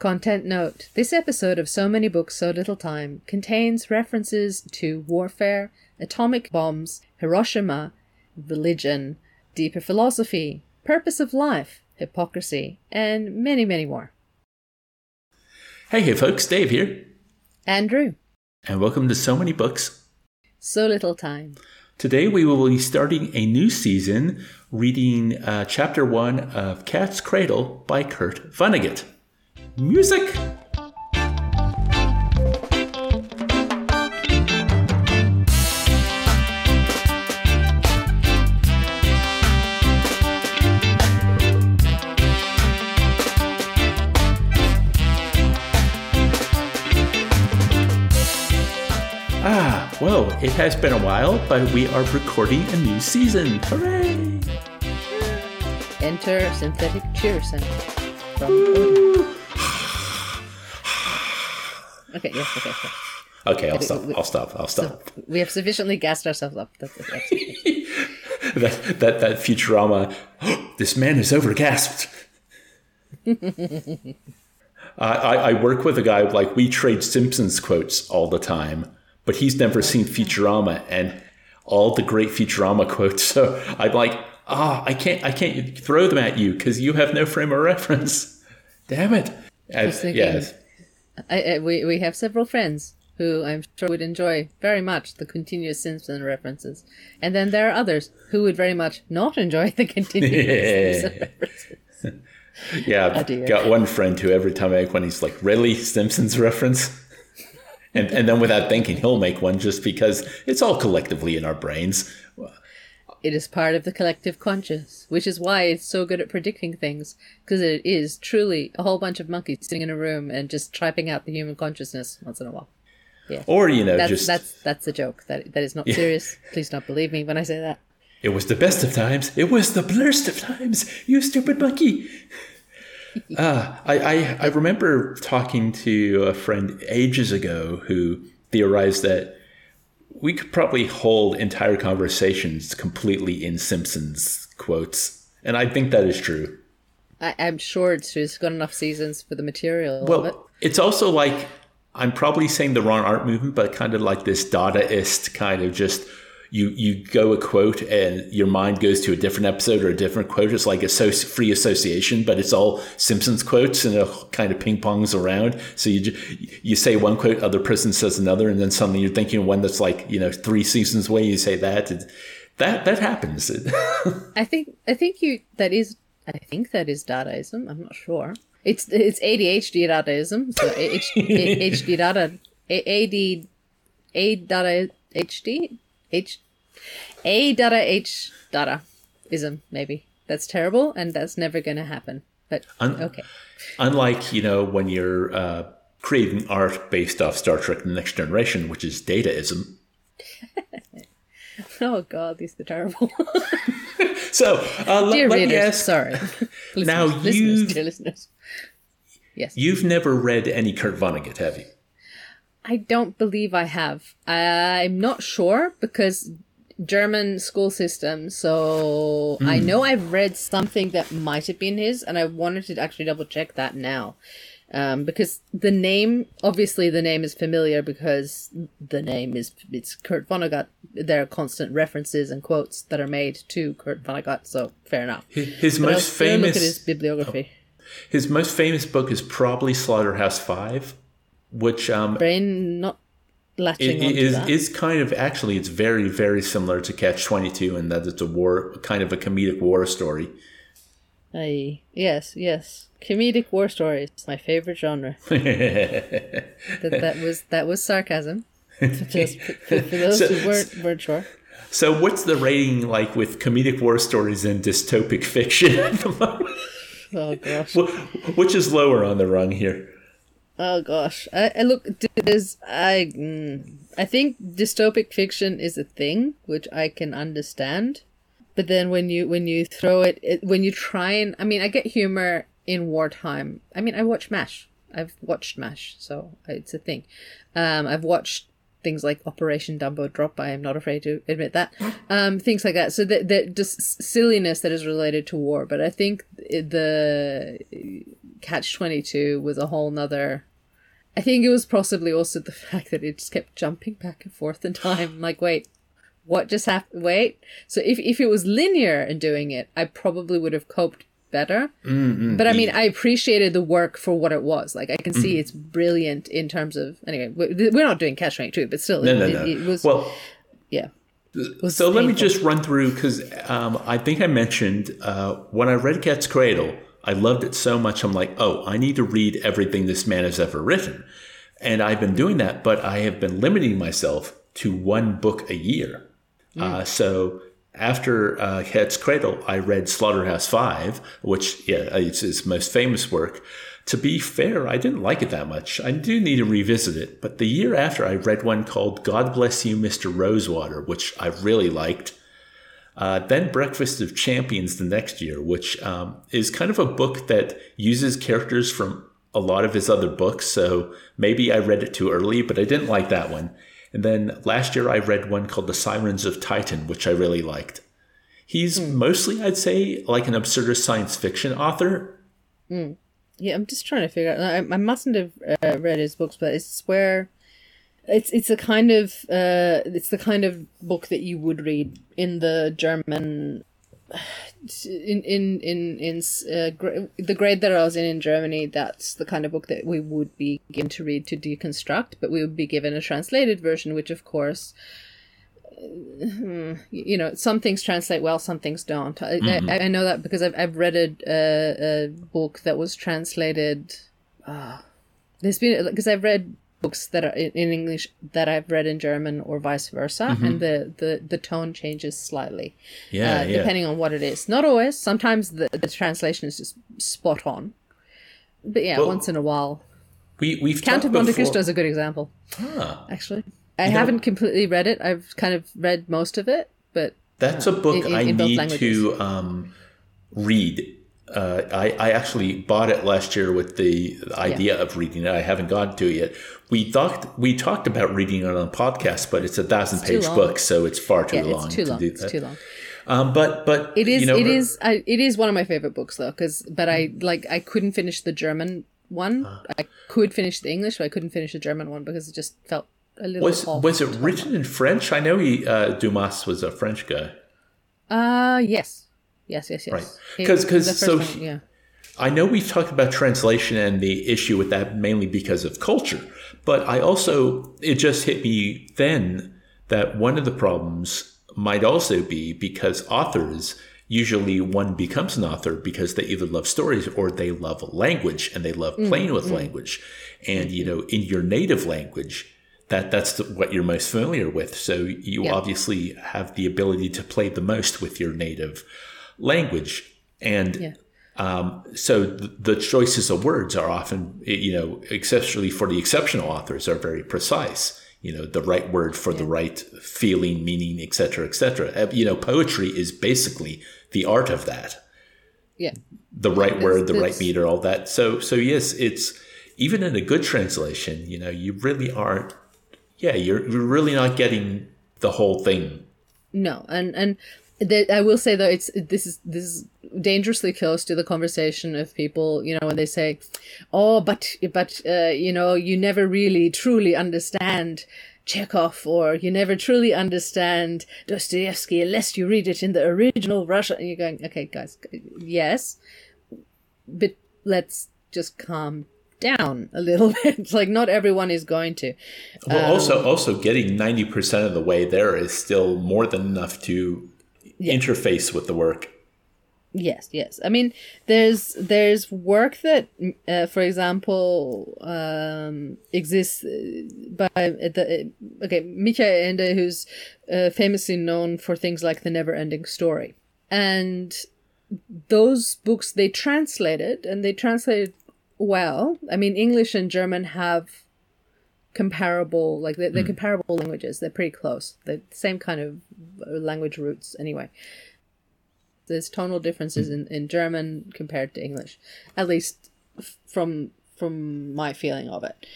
Content note This episode of So Many Books, So Little Time contains references to warfare, atomic bombs, Hiroshima, religion, deeper philosophy, purpose of life, hypocrisy, and many, many more. Hey, hey, folks, Dave here. Andrew. And welcome to So Many Books, So Little Time. Today we will be starting a new season reading uh, chapter one of Cat's Cradle by Kurt Vonnegut. Music! Ah, well, it has been a while, but we are recording a new season. Hooray! Enter synthetic cheer sound from Odin. Okay, yes, okay, okay. Okay, I'll stop. we- I'll stop. I'll stop. We have sufficiently gassed ourselves up. That's, that that that Futurama. this man is overgasped. I, I I work with a guy like we trade Simpsons quotes all the time, but he's never seen Futurama and all the great Futurama quotes. So I'm like, ah, I can't I can't throw them at you because you have no frame of reference. Damn it. Thinking- yes. I, I, we, we have several friends who I'm sure would enjoy very much the continuous Simpson references. And then there are others who would very much not enjoy the continuous Simpson references. Yeah, Oh, I've dear. got one friend who every time I make one, he's like, "Really, Simpsons reference?" and and then without thinking, he'll make one just because it's all collectively in our brains. It is part of the collective conscious, which is why it's so good at predicting things, because it is truly a whole bunch of monkeys sitting in a room and just tripping out the human consciousness once in a while. Yeah. Or you know, That's just that's that's a joke. That that is not serious. Please don't believe me when I say that. it was the best of times. It was the blurst of times. You stupid monkey. uh, I, I I remember talking to a friend ages ago who theorized that we could probably hold entire conversations completely in Simpsons quotes, and I think that is true. I, I'm sure it's just got enough seasons for the material of it. Well, it's also like I'm probably saying the wrong art movement, but kind of like this Dadaist kind of just you you go a quote and your mind goes to a different episode or a different quote. It's like a so- free association, but it's all Simpsons quotes and it kind of ping pongs around. So you you say one quote, other person says another, and then suddenly you're thinking of one that's like you know three seasons away. You say that It- that that happens. I think I think you that is I think that is Dadaism. I'm not sure. It's it's ADHD Dadaism. So H, HD Dada A- AD H A Dada H Dadaism maybe. That's terrible and that's never going to happen. But Un- okay. Unlike, you know, when you're uh, creating art based off Star Trek The Next Generation, which is dataism. Oh god, these are terrible. So, uh, let, dear let me readers, ask sorry. listeners, Now listeners, you- dear listeners. Yes. you've never read any Kurt Vonnegut, have you? I don't believe I have. I'm not sure because German school system. So I know I've read something that might have been his, and I wanted to actually double check that now. Um, because the name, obviously, the name is familiar because the name is it's Kurt Vonnegut. There are constant references and quotes that are made to Kurt Vonnegut, so fair enough. His most still look famous at his bibliography. his most famous book is probably Slaughterhouse Five, which um, Brain not latching it, is is kind of actually it's very very similar to Catch Twenty Two in that it's a war kind of a comedic war story. Aye. Yes, yes. Comedic war stories, my favorite genre. that, that was that was sarcasm. Just for, for those So- who weren't weren't sure. So, what's the rating like with comedic war stories and dystopic fiction at the moment? Oh gosh. Which is lower on the rung here? Oh gosh. I, I look. There's I. Mm, I think dystopic fiction is a thing which I can understand, but then when you when you throw it, it when you try and I mean I get humor in wartime. I mean I watch Mash. I've watched Mash, so it's a thing. Um, I've watched things like Operation Dumbo Drop. I am not afraid to admit that. Um, things like that. So the, the just silliness that is related to war. But I think the Catch 22 was a whole nother. I think it was possibly also the fact that it just kept jumping back and forth in time. like, wait, what just happened? Wait. So if, if it was linear in doing it, I probably would have coped better. Mm-hmm. But I mean, I appreciated the work for what it was. Like, I can see it's brilliant in terms of. Anyway, we- we're not doing Catch 22, but still, No, it, no, no. it was. well, yeah. so let me just run through because um, I think I mentioned uh, when I read Cat's Cradle, I loved it so much. I'm like, oh, I need to read everything this man has ever written, and I've been doing that, but I have been limiting myself to one book a year. Uh, so after uh, Cat's Cradle, I read Slaughterhouse Five, which yeah, it's his most famous work. To be fair, I didn't like it that much. I do need to revisit it. But the year after, I read one called God Bless You, Mr. Rosewater, which I really liked. Uh, then Breakfast of Champions the next year, which um, is kind of a book that uses characters from a lot of his other books. So maybe I read it too early, but I didn't like that one. And then last year I read one called The Sirens of Titan, which I really liked. He's mostly, I'd say, like an absurdist science fiction author. Yeah, I'm just trying to figure out. I, I mustn't have uh, read his books, but it's where it's it's a kind of uh, it's the kind of book that you would read in the German. In in in in uh, gra- the grade that I was in in Germany, that's the kind of book that we would be given to read to deconstruct, but we would be given a translated version, which of course you know some things translate well some things don't i, I, I know that because i've, I've read a, a, a book that was translated uh, there's been because i've read books that are in, english that i've read in german or vice versa and the, the the tone changes slightly Yeah, uh, yeah. depending on what it is. Not always. Sometimes the, the translation is just spot on. But yeah Well, once in a while. We, we've count of monte cristo is a good example Ah, actually. I know- haven't completely read it. I've kind of read most of it but That's a book in- I in need languages. to um, read. Uh, I, I actually bought it last year with the idea of reading it. I haven't gotten to it yet. We thought we talked about reading it on a podcast, but it's a thousand too page long. book, so it's far too yeah, long it's too to long. do It's too long. Um, but but It is. You know, it is. I, it is one of my favorite books though, because but I like I couldn't finish the German one. Ah. I could finish the English, but I couldn't finish the German one because it just felt a little. Was was it written in French? I know he uh, Dumas was a French guy. Uh yes, yes, yes, yes. Right. 'Cause- 'cause so one, yeah, I know we've talked about translation and the issue with that mainly because of culture, but I also, it just hit me then that one of the problems might also be because authors, usually one becomes an author because they either love stories or they love language and they love playing with language. And, you know, in your native language, that that's the, what you're most familiar with. So you Yeah. obviously have the ability to play the most with your native language. And yeah, um, so th- the choices of words are often, you know, especially for the exceptional authors, are very precise. You know, the right word for the right feeling, meaning, et cetera, et cetera. Uh, You know, poetry is basically the art of that. yeah. The right word, the right meter, all that. So, so yes, it's even in a good translation. You know, you really aren't. Yeah, you're you're really not getting the whole thing. No, and and I will say though, it's this is this is dangerously close to the conversation of people. You know, when they say, "Oh, but but uh, you know, you never really truly understand." Chekhov, or you never truly understand Dostoevsky unless you read it in the original Russian. And you're going, okay, guys, yes, but let's just calm down a little bit. Like not everyone is going to. Well, Um, also, also getting ninety percent of the way there is still more than enough to interface with the work. Yes, yes. I mean, there's there's work that, uh, for example, um, exists uh, by the uh, okay Michael Ende, who's uh, famously known for things like The Never-Ending Story, and those books they translated and they translated well. I mean, English and German have comparable like they're, they're comparable languages. They're pretty close. The same kind of uh, language roots anyway there's tonal differences in, in German compared to English, at least f- from from my feeling of it.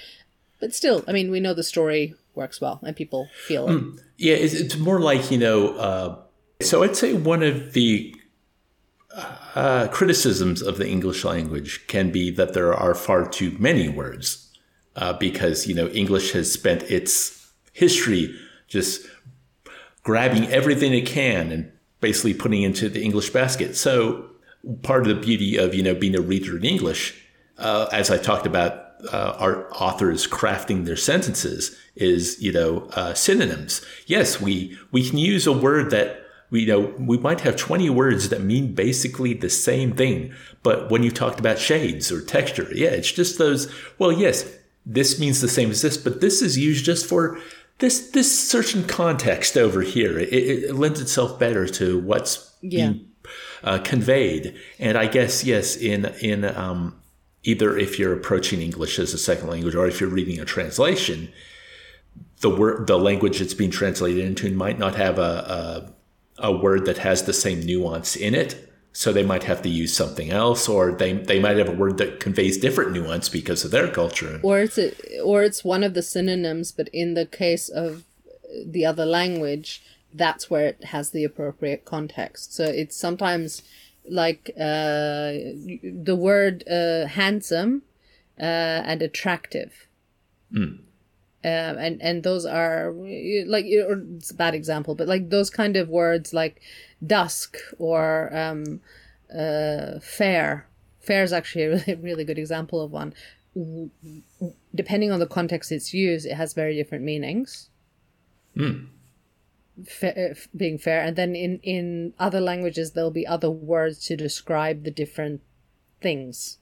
But still, I mean, we know the story works well and people feel it. Yeah, it's, it's more like you know. Uh, so I'd say one of the uh, criticisms of the English language can be that there are far too many words uh, because you know English has spent its history just grabbing everything it can and basically putting into the English basket. So part of the beauty of you know being a reader in English, uh, as I talked about, uh, our authors crafting their sentences is you know uh, synonyms. Yes, we we can use a word that we you know we might have 20 words that mean basically the same thing but when you talked about shades or texture yeah it's just those well yes this means the same as this but this is used just for this this certain context over here. It, it lends itself better to what's Yeah. being uh, conveyed. And i guess yes in in um, either if you're approaching english as a second language or if you're reading a translation the word the language it's being translated into might not have a, a, a word that has the same nuance in it so they might have to use something else or they, they might have a word that conveys different nuance because of their culture. Or it's a, or it's one of the synonyms but in the case of the other language that's where it has the appropriate context. So it's sometimes like uh, the word uh, handsome uh, and attractive um, and and those are like or it's a bad example but like those kind of words like dusk or um, uh, fair. Fair is actually a really, really good example of one. Depending on the context it's used it has very different meanings. Fa- uh, f- being fair. And then in in other languages there'll be other words to describe the different things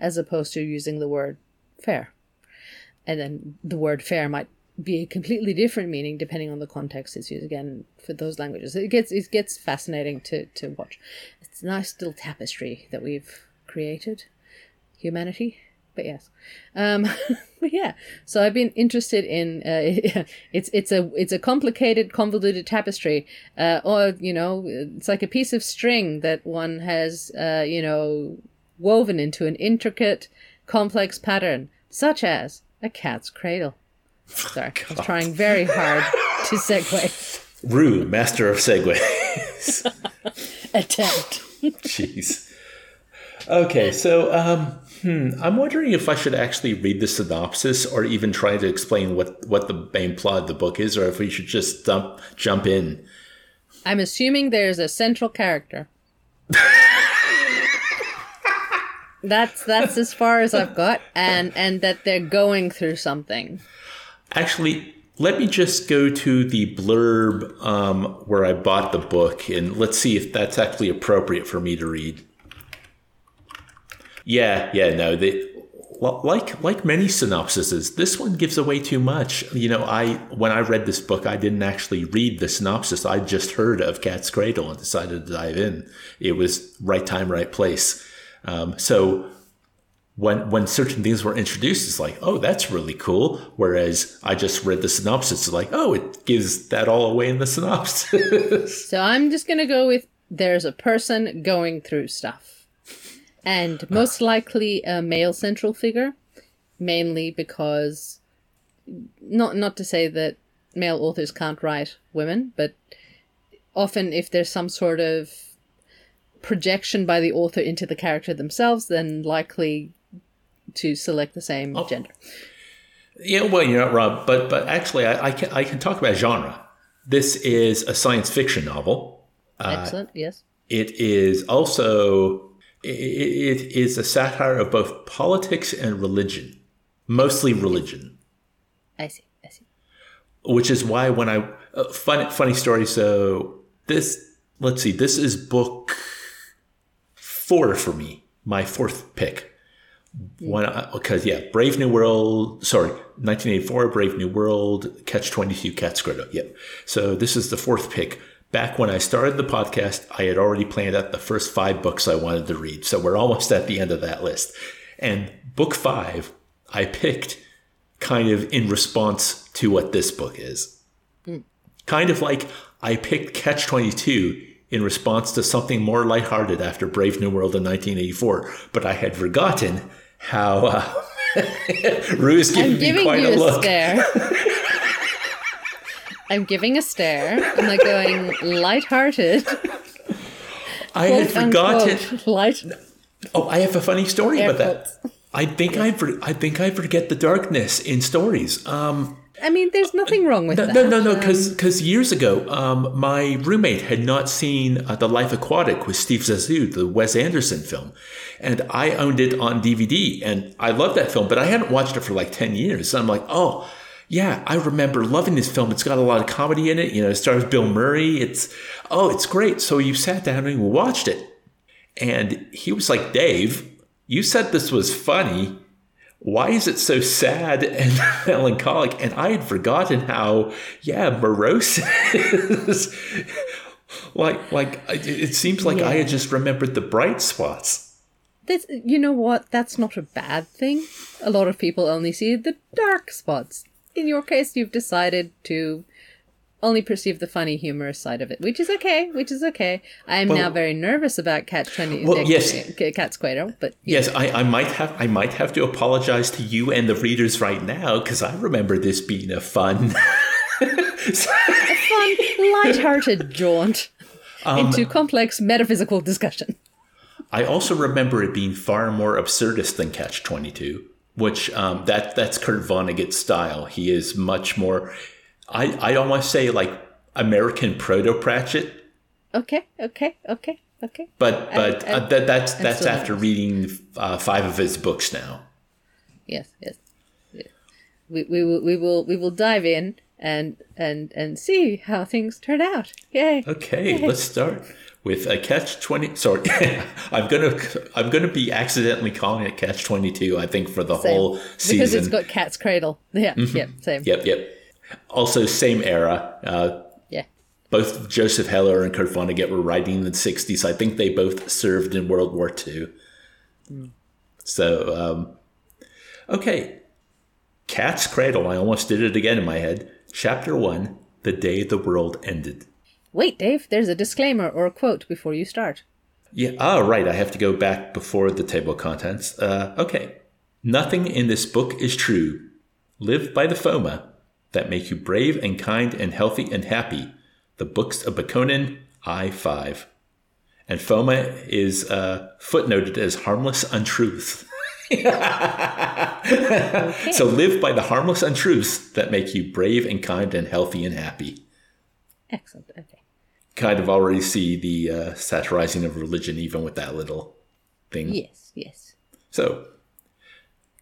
as opposed to using the word fair and then the word fair might be a completely different meaning depending on the context it's used. Again for those languages it gets it gets fascinating to to watch. It's a nice little tapestry that we've created. Humanity? But yes. Um but yeah. So i've been interested in uh, it's it's a it's a complicated convoluted tapestry. Uh or you know it's like a piece of string that one has uh you know woven into an intricate complex pattern such as a cat's cradle. Sorry i was trying very hard to segue. Roo master of segues. attempt. Jeez. Okay so um hmm, i'm wondering if i should actually read the synopsis or even try to explain what what the main plot of the book is or if we should just dump, jump in. I'm assuming there's a central character that's that's as far as i've got and and that they're going through something Actually, let me just go to the blurb um, where I bought the book and let's see if that's actually appropriate for me to read. Yeah, yeah, no, the, like like many synopsises, this one gives away too much. You know, I when I read this book, I didn't actually read the synopsis. I just heard of Cat's Cradle and decided to dive in. It was right time, right place. Um, so when when certain things were introduced, it's like, oh, that's really cool. Whereas I just read the synopsis, it's like, oh, it gives that all away in the synopsis. so i'm just gonna go with there's a person going through stuff and most likely a male central figure mainly because not not to say that male authors can't write women but often if there's some sort of projection by the author into the character themselves then likely to select the same gender yeah, well, you're not wrong, but but actually, I, I can I can talk about genre. This is a science fiction novel. excellent yes It is also it, it is a satire of both politics and religion, mostly religion. i see i see which is why when I uh, funny funny story. So this let's see, this is book four for me, my fourth pick. When because yeah, Brave New World. Sorry, 1984, Brave New World, Catch 22, Cat's Cradle. Yep. So this is the fourth pick. Back when I started the podcast, I had already planned out the first five books I wanted to read. So we're almost at the end of that list. And book five, I picked kind of in response to what this book is. Hmm. Kind of like I picked Catch 22 in response to something more lighthearted after Brave New World in 1984, but I had forgotten how uh, Roo is giving I'm me giving quite you a a, look. stare. I'm giving a stare. I'm like going lighthearted. I had forgotten. light. Oh, I have a funny story Air about that. I think I for, I think I forget the darkness in stories. Um, I mean, there's nothing wrong with no, that. no, no, no, because years ago, um, my roommate had not seen uh, The Life Aquatic with Steve Zissou, the Wes Anderson film, and I owned it on DVD, and I loved that film, but I hadn't watched it for like ten years. So I'm like, oh. Yeah, I remember loving this film. It's got a lot of comedy in it. You know, it stars Bill Murray. It's oh, it's great. So you sat down and we watched it. And he was like, Dave, you said this was funny. Why is it so sad and melancholic? And I had forgotten how, yeah, morose is. like, like it it seems like I had just remembered the bright spots. This, you know what? That's not a bad thing. A lot of people only see the dark spots. In your case, you've decided to only perceive the funny, humorous side of it, which is okay. Which is okay. I am Well- now very nervous about Cat Twenty. Well, yes. K- Cat's Quato, but Yes, I, I might have I might have to apologize to you and the readers right now because I remember this being a fun. fun, light-hearted jaunt Um, into complex metaphysical discussion. I also remember it being far more absurdist than Catch Twenty Two, which um, that that's Kurt Vonnegut's style. He is much more. I I almost say like American proto Pratchett, Okay, okay, okay, okay. but but I- uh, that that's that's after reading uh, five of his books now. Yes, yes. We, we will we will we will dive in and and and see how things turn out. Yay! Okay, let's start with a catch twenty. Sorry, I'm gonna I'm gonna be accidentally calling it catch twenty two. I think for the Same. whole season. Because it's got Cat's Cradle. Yeah, yeah, same. Yep, yep. Also, same era. Uh, Yeah. both Joseph Heller and Kurt Vonnegut were writing in the '60s. I think they both served in World War II. So, um, okay, Cat's Cradle. I almost did it again in my head. Chapter one: The day the world ended. Wait, Dave, there's a disclaimer or a quote before you start. Yeah. Oh, right. I have to go back before the table of contents. Uh, okay. Nothing in this book is true. Live by the FOMA that make you brave and kind and healthy and happy. The books of Bokonon, I 5. And FOMA is uh, footnoted as harmless untruth. So live by the harmless untruths that make you brave and kind and healthy and happy. Excellent. Okay. Kind of already see the uh, satirizing of religion even with that little thing. Yes, yes. So,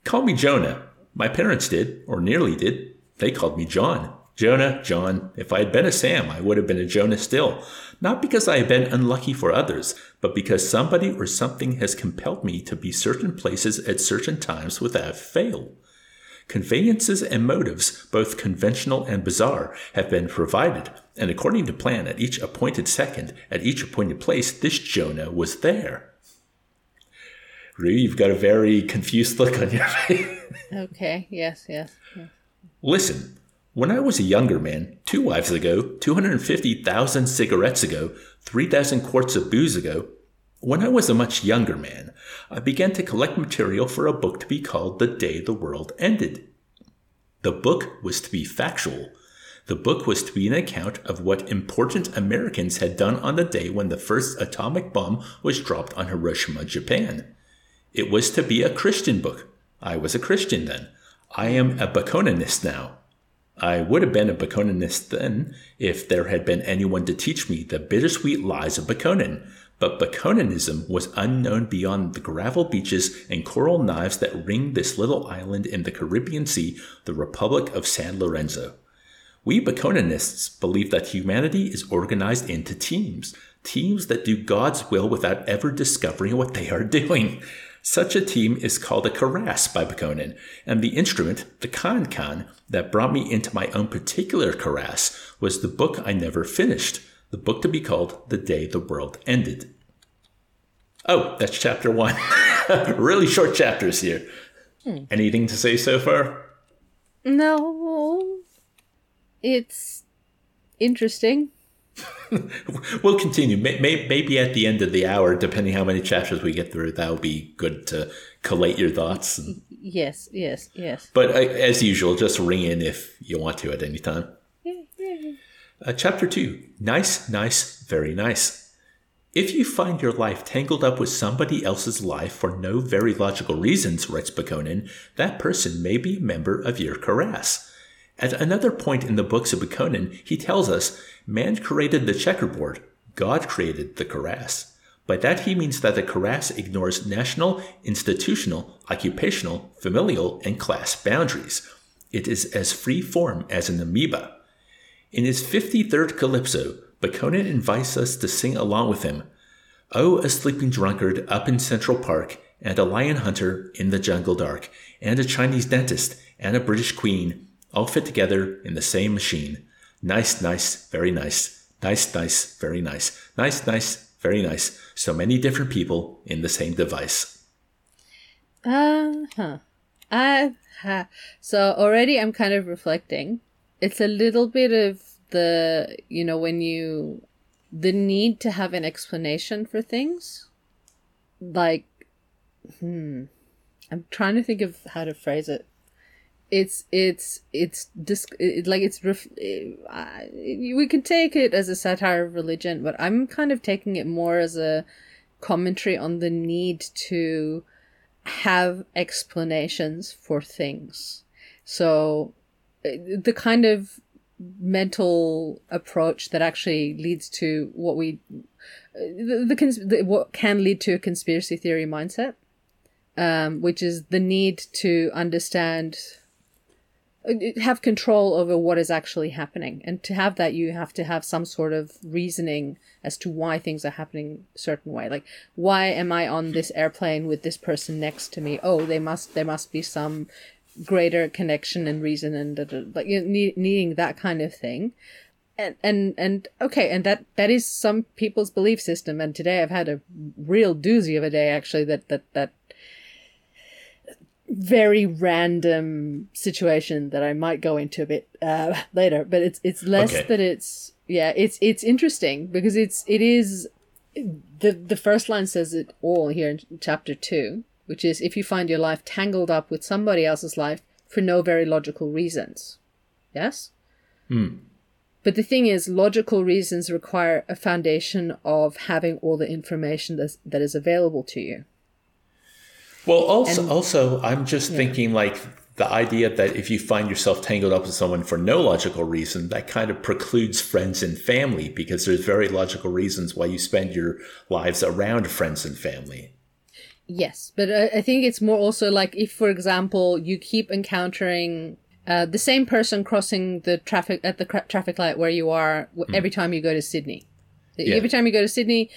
call me Jonah. My parents did, or nearly did. They called me John. Jonah, John. If I had been a Sam, I would have been a Jonah still. Not because I have been unlucky for others, but because somebody or something has compelled me to be certain places at certain times without fail. Conveyances and motives, both conventional and bizarre, have been provided, and according to plan, at each appointed second, at each appointed place, this Jonah was there. Roo, you've got a very confused look on your face. Okay. Yes, yes. yes. Listen, when I was a younger man, two wives ago, 250,000 cigarettes ago, 3,000 quarts of booze ago, when I was a much younger man, I began to collect material for a book to be called The Day the World Ended. The book was to be factual. The book was to be an account of what important Americans had done on the day when the first atomic bomb was dropped on Hiroshima, Japan. It was to be a Christian book. I was a Christian then. I am a Bokononist now. I would have been a Bokononist then if there had been anyone to teach me the bittersweet lies of Bokonon. But Bokononism was unknown beyond the gravel beaches and coral knives that ring this little island in the Caribbean Sea, the Republic of San Lorenzo. We Bokononists believe that humanity is organized into teams, teams that do God's will without ever discovering what they are doing. Such a team is called a karass by Bokonon, and the instrument, the kan-kan, that brought me into my own particular karass was the book I never finished, the book to be called The Day the World Ended. Oh, that's chapter one. really short chapters here. Hmm. Anything to say so far? No. It's interesting. We'll continue. May- may- Maybe at the end of the hour, depending how many chapters we get through, that'll be good to collate your thoughts. Yes, yes, yes. But uh, as usual, just ring in if you want to at any time. Uh, chapter 2 Nice, nice, very nice. If you find your life tangled up with somebody else's life for no very logical reasons, writes Bokonon, that person may be a member of your karass. At another point in the books of Bokonon, he tells us man created the checkerboard, God created the karass. By that he means that the karass ignores national, institutional, occupational, familial, and class boundaries. It is as free form as an amoeba. In his 53rd Calypso, Bokonon invites us to sing along with him. Oh, a sleeping drunkard up in Central Park, and a lion hunter in the jungle dark, and a Chinese dentist, and a British queen, all fit together in the same machine. Nice, nice, very nice. Nice, nice, very nice. Nice, nice, very nice. So many different people in the same device. Uh huh. Uh huh. So already I'm kind of reflecting. It's a little bit of the you know when you the need to have an explanation for things like hmm i'm trying to think of how to phrase it it's it's it's it, like it's ref, uh, we can take it as a satire of religion but i'm kind of taking it more as a commentary on the need to have explanations for things. So the kind of mental approach that actually leads to what we the, the, cons- the what can lead to a conspiracy theory mindset um, which is the need to understand Uh, have control over what is actually happening. And to have that you have to have some sort of reasoning as to why things are happening a certain way. Like why am i on this airplane with this person next to me? Oh they must there must be some greater connection and reason and da, da, like you need, needing that kind of thing. And and and okay and that that is some people's belief system. And today i've had a real doozy of a day actually that that that very random situation that i might go into a bit uh, later but it's it's less Okay. that it's yeah it's it's interesting because it's it is the the first line says it all here in chapter 2 which is if you find your life tangled up with somebody else's life for no very logical reasons. Yes? But the thing is logical reasons require a foundation of having all the information that's, that is available to you Well, also, And- also, I'm just thinking like the idea that if you find yourself tangled up with someone for no logical reason, that kind of precludes friends and family because there's very logical reasons why you spend your lives around friends and family. Yes, but I, think it's more also like if, for example, you keep encountering uh, the same person crossing the traffic at the cra- traffic light where you are w- every time you go to Sydney. Yeah. Every time you go to Sydney,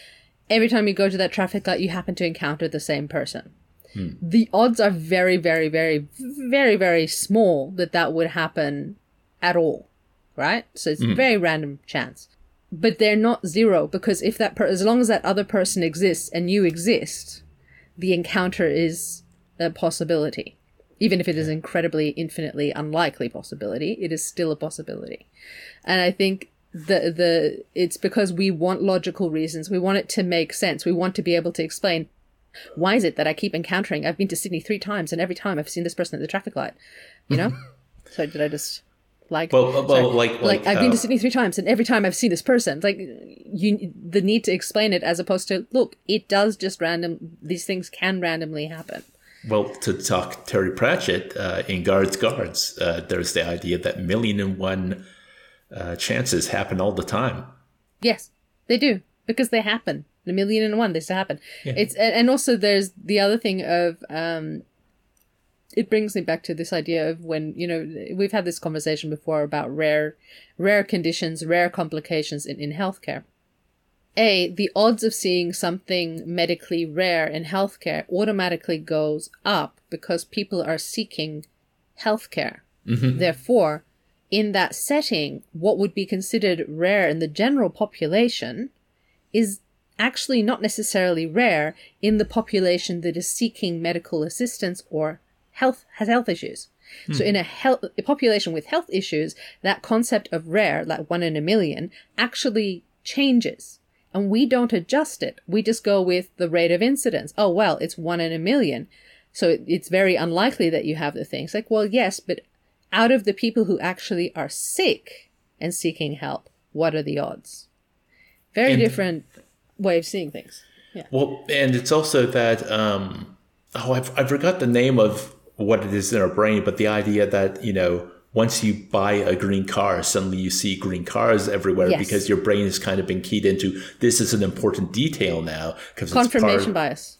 every time you go to that traffic light, you happen to encounter the same person. Hmm. The odds are very, very, very, very, very small that that would happen at all, right? So it's hmm. very random chance. But they're not zero because if that per- as long as that other person exists and you exist, the encounter is a possibility. Even if it is incredibly, infinitely unlikely possibility, it is still a possibility. And I think the the it's because we want logical reasons. We want it to make sense. We want to be able to explain why is it that I keep encountering. I've been to Sydney three times, and every time I've seen this person at the traffic light. You know. so did I just like Well, well, sorry. like- like, I've been uh, to Sydney three times, and every time I've seen this person, like you, the need to explain it as opposed to look, it does just random. These things can randomly happen. Well, to talk Terry Pratchett uh, in Guards Guards, uh, there's the idea that million and one uh, chances happen all the time. Yes, they do because they happen. A million and one, they still happen. It's and and also there's the other thing of um, it brings me back to this idea of when you know we've had this conversation before about rare, rare conditions, rare complications in in healthcare. A, the odds of seeing something medically rare in healthcare automatically goes up because people are seeking healthcare. Therefore, in that setting, what would be considered rare in the general population is actually not necessarily rare in the population that is seeking medical assistance or health has health issues. So hmm. in a health a population with health issues, that concept of rare, like one in a million, actually changes. And we don't adjust it. We just go with the rate of incidence. Oh well, it's one in a million. So it, it's very unlikely that you have the things. Like, well, yes, but out of the people who actually are sick and seeking help, what are the odds? Very And- different way of seeing things. Yeah. Well, and it's also that um, oh, I've, I forgot the name of what it is in our brain, but the idea that you know once you buy a green car, suddenly you see green cars everywhere Yes. because your brain has kind of been keyed into this is an important detail now because confirmation bias.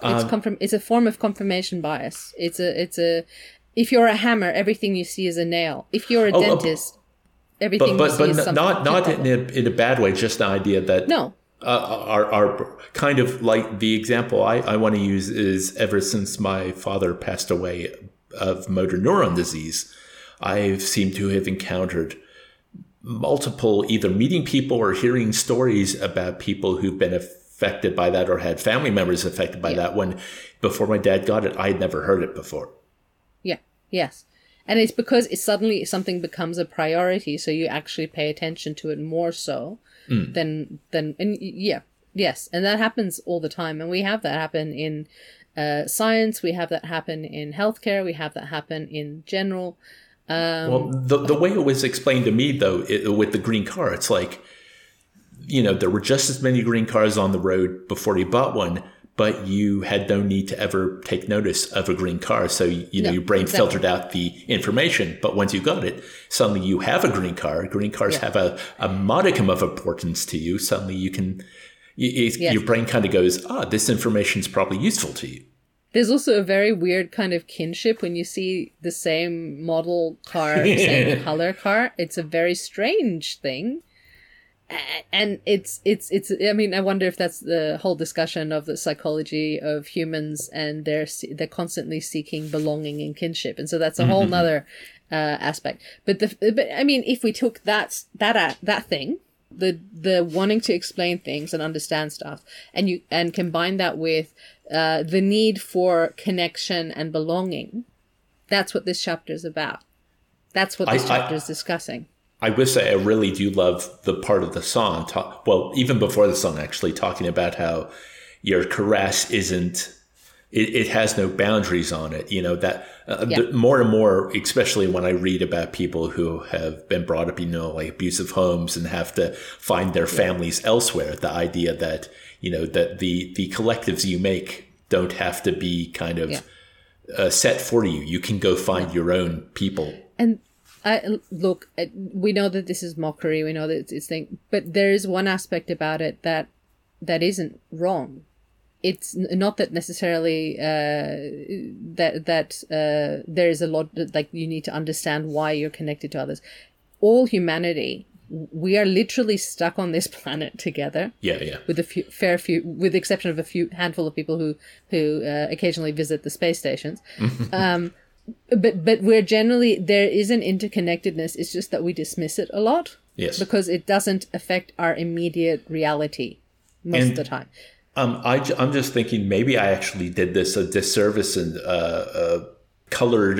Um, It's confirm. It's a form of confirmation bias. It's a. It's a. If you're a hammer, everything you see is a nail. If you're a Oh, oh, dentist, everything but but but is n- something. not not in a, in a bad way. Just the idea that No. Uh, are are kind of like the example I, I want to use is ever since my father passed away of motor neuron disease, I've seemed to have encountered multiple either meeting people or hearing stories about people who've been affected by that or had family members affected by that when before my dad got it I had never heard it before. Yeah. Yes. And it's because it suddenly something becomes a priority, so you actually pay attention to it more so than then and yeah yes, and that happens all the time, and we have that happen in uh, science, we have that happen in healthcare, we have that happen in general. Um, Well, the the way it was explained to me though, it, with the green car, it's like, you know, there were just as many green cars on the road before he bought one, but you had no need to ever take notice of a green car. So you know, No, your brain exactly. filtered out the information. But once you got it, suddenly you have a green car. Green cars Yeah. have a, a modicum of importance to you. Suddenly you can. It- Yes. Your brain kind of goes, ah, this information is probably useful to you. There's also a very weird kind of kinship when you see the same model car, same color car. It's a very strange thing. And it's it's it's I mean I wonder if that's the whole discussion of the psychology of humans and they're they're constantly seeking belonging and kinship. And so that's a whole nother uh, aspect. But the but I mean if we took that that uh, that thing the the wanting to explain things and understand stuff and you and combine that with uh, the need for connection and belonging that's what this chapter is about. That's what this I- I- chapter is discussing I will say I really do love the part of the song. Talk, well, even before the song, actually talking about how your karass isn't. It, it has no boundaries on it. You know that uh, Yeah. the, more and more, especially when I read about people who have been brought up, you know, like abusive homes and have to find their families elsewhere. The idea that you know that the the collectives you make don't have to be kind of Yeah. uh, set for you. You can go find your own people. and I look, we know that this is mockery. We know that it's, it's thing, but there is one aspect about it that that isn't wrong. It's not that necessarily uh, that that uh, there is a lot like you need to understand why you're connected to others. All humanity, we are literally stuck on this planet together Yeah, yeah. with a few fair few with the exception of a few handful of people who who uh, occasionally visit the space stations um but but we're generally there is an interconnectedness it's just that we dismiss it a lot Yes. because it doesn't affect our immediate reality most And- of the time Um, I, am just thinking maybe I actually did this a disservice and uh, uh, colored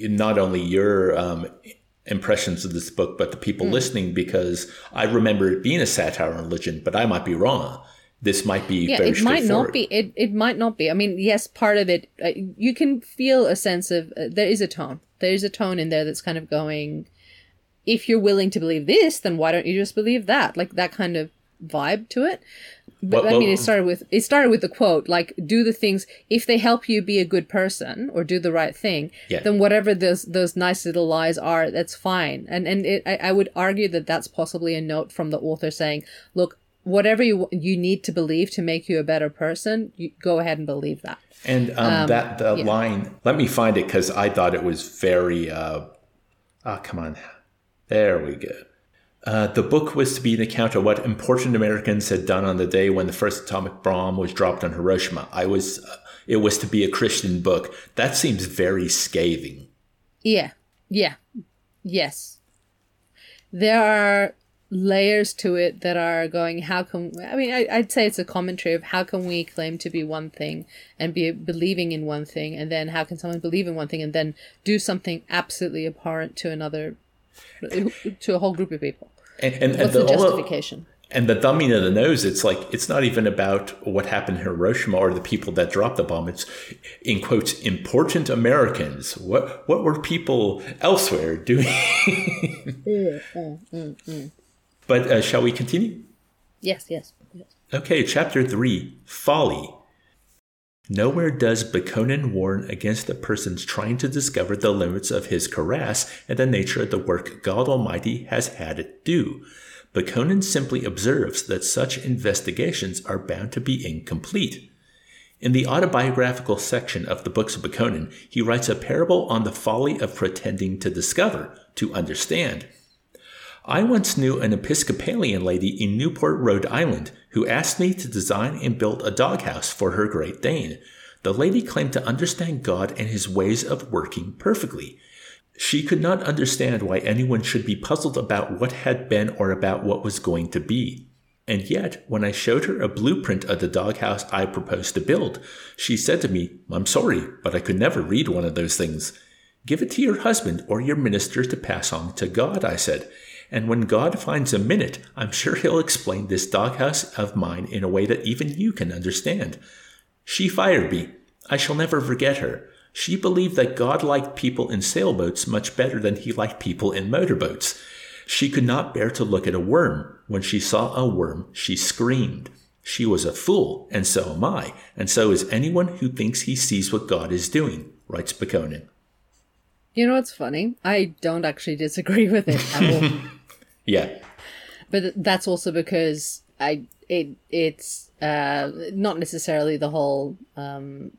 not only your um, impressions of this book, but the people listening because I remember it being a satire on religion, but I might be wrong. This might be yeah it might not be it, it might not be. I mean yes part of it uh, you can feel a sense of uh, there is a tone. There is a tone in there that's kind of going if you're willing to believe this then why don't you just believe that? Like that kind of vibe to it. But Well- i mean it started with it started with the quote like do the things if they help you be a good person or do the right thing Yeah. then whatever those those nice little lies are that's fine. And and it, I, I would argue that that's possibly a note from the author saying look whatever you you need to believe to make you a better person you go ahead and believe that And um, that that line, let me find it because I thought it was very. Uh, oh, come on, there we go. Uh, the book was to be an account of what important Americans had done on the day when the first atomic bomb was dropped on Hiroshima. I was. Uh, it was to be a Christian book. That seems very scathing. Yeah. Yeah. Yes. There are layers to it that are going, how can, I mean, I, I'd say it's a commentary of how can we claim to be one thing and be believing in one thing, and then how can someone believe in one thing and then do something absolutely abhorrent to another, to a whole group of people? And, and, and What's the the, justification? and the thumbing of the nose, it's like it's not even about what happened in Hiroshima or the people that dropped the bomb. It's in quotes important Americans. What what were people elsewhere doing? Mm, mm, mm, but uh, shall we continue? Yes, yes, yes. Okay, chapter 3 Folly. Nowhere does Bokonon warn against a person's trying to discover the limits of his karass and the nature of the work God Almighty has had it do. Bokonon simply observes that such investigations are bound to be incomplete. In the autobiographical section of the books of Bokonon, he writes a parable on the folly of pretending to discover, to understand. I once knew an Episcopalian lady in Newport, Rhode Island, who asked me to design and build a doghouse for her Great Dane. The lady claimed to understand God and his ways of working perfectly. She could not understand why anyone should be puzzled about what had been or about what was going to be. And yet, when I showed her a blueprint of the doghouse I proposed to build, she said to me, I'm sorry, but I could never read one of those things. Give it to your husband or your minister to pass on to God, I said. And when God finds a minute, I'm sure he'll explain this doghouse of mine in a way that even you can understand. She fired me. I shall never forget her. She believed that God liked people in sailboats much better than he liked people in motorboats. She could not bear to look at a worm. When she saw a worm, she screamed. She was a fool, and so am I, and so is anyone who thinks he sees what God is doing, writes Bokonon. You know what's funny? I don't actually disagree with it at all. Yeah. but that's also because I it it's uh not necessarily the whole um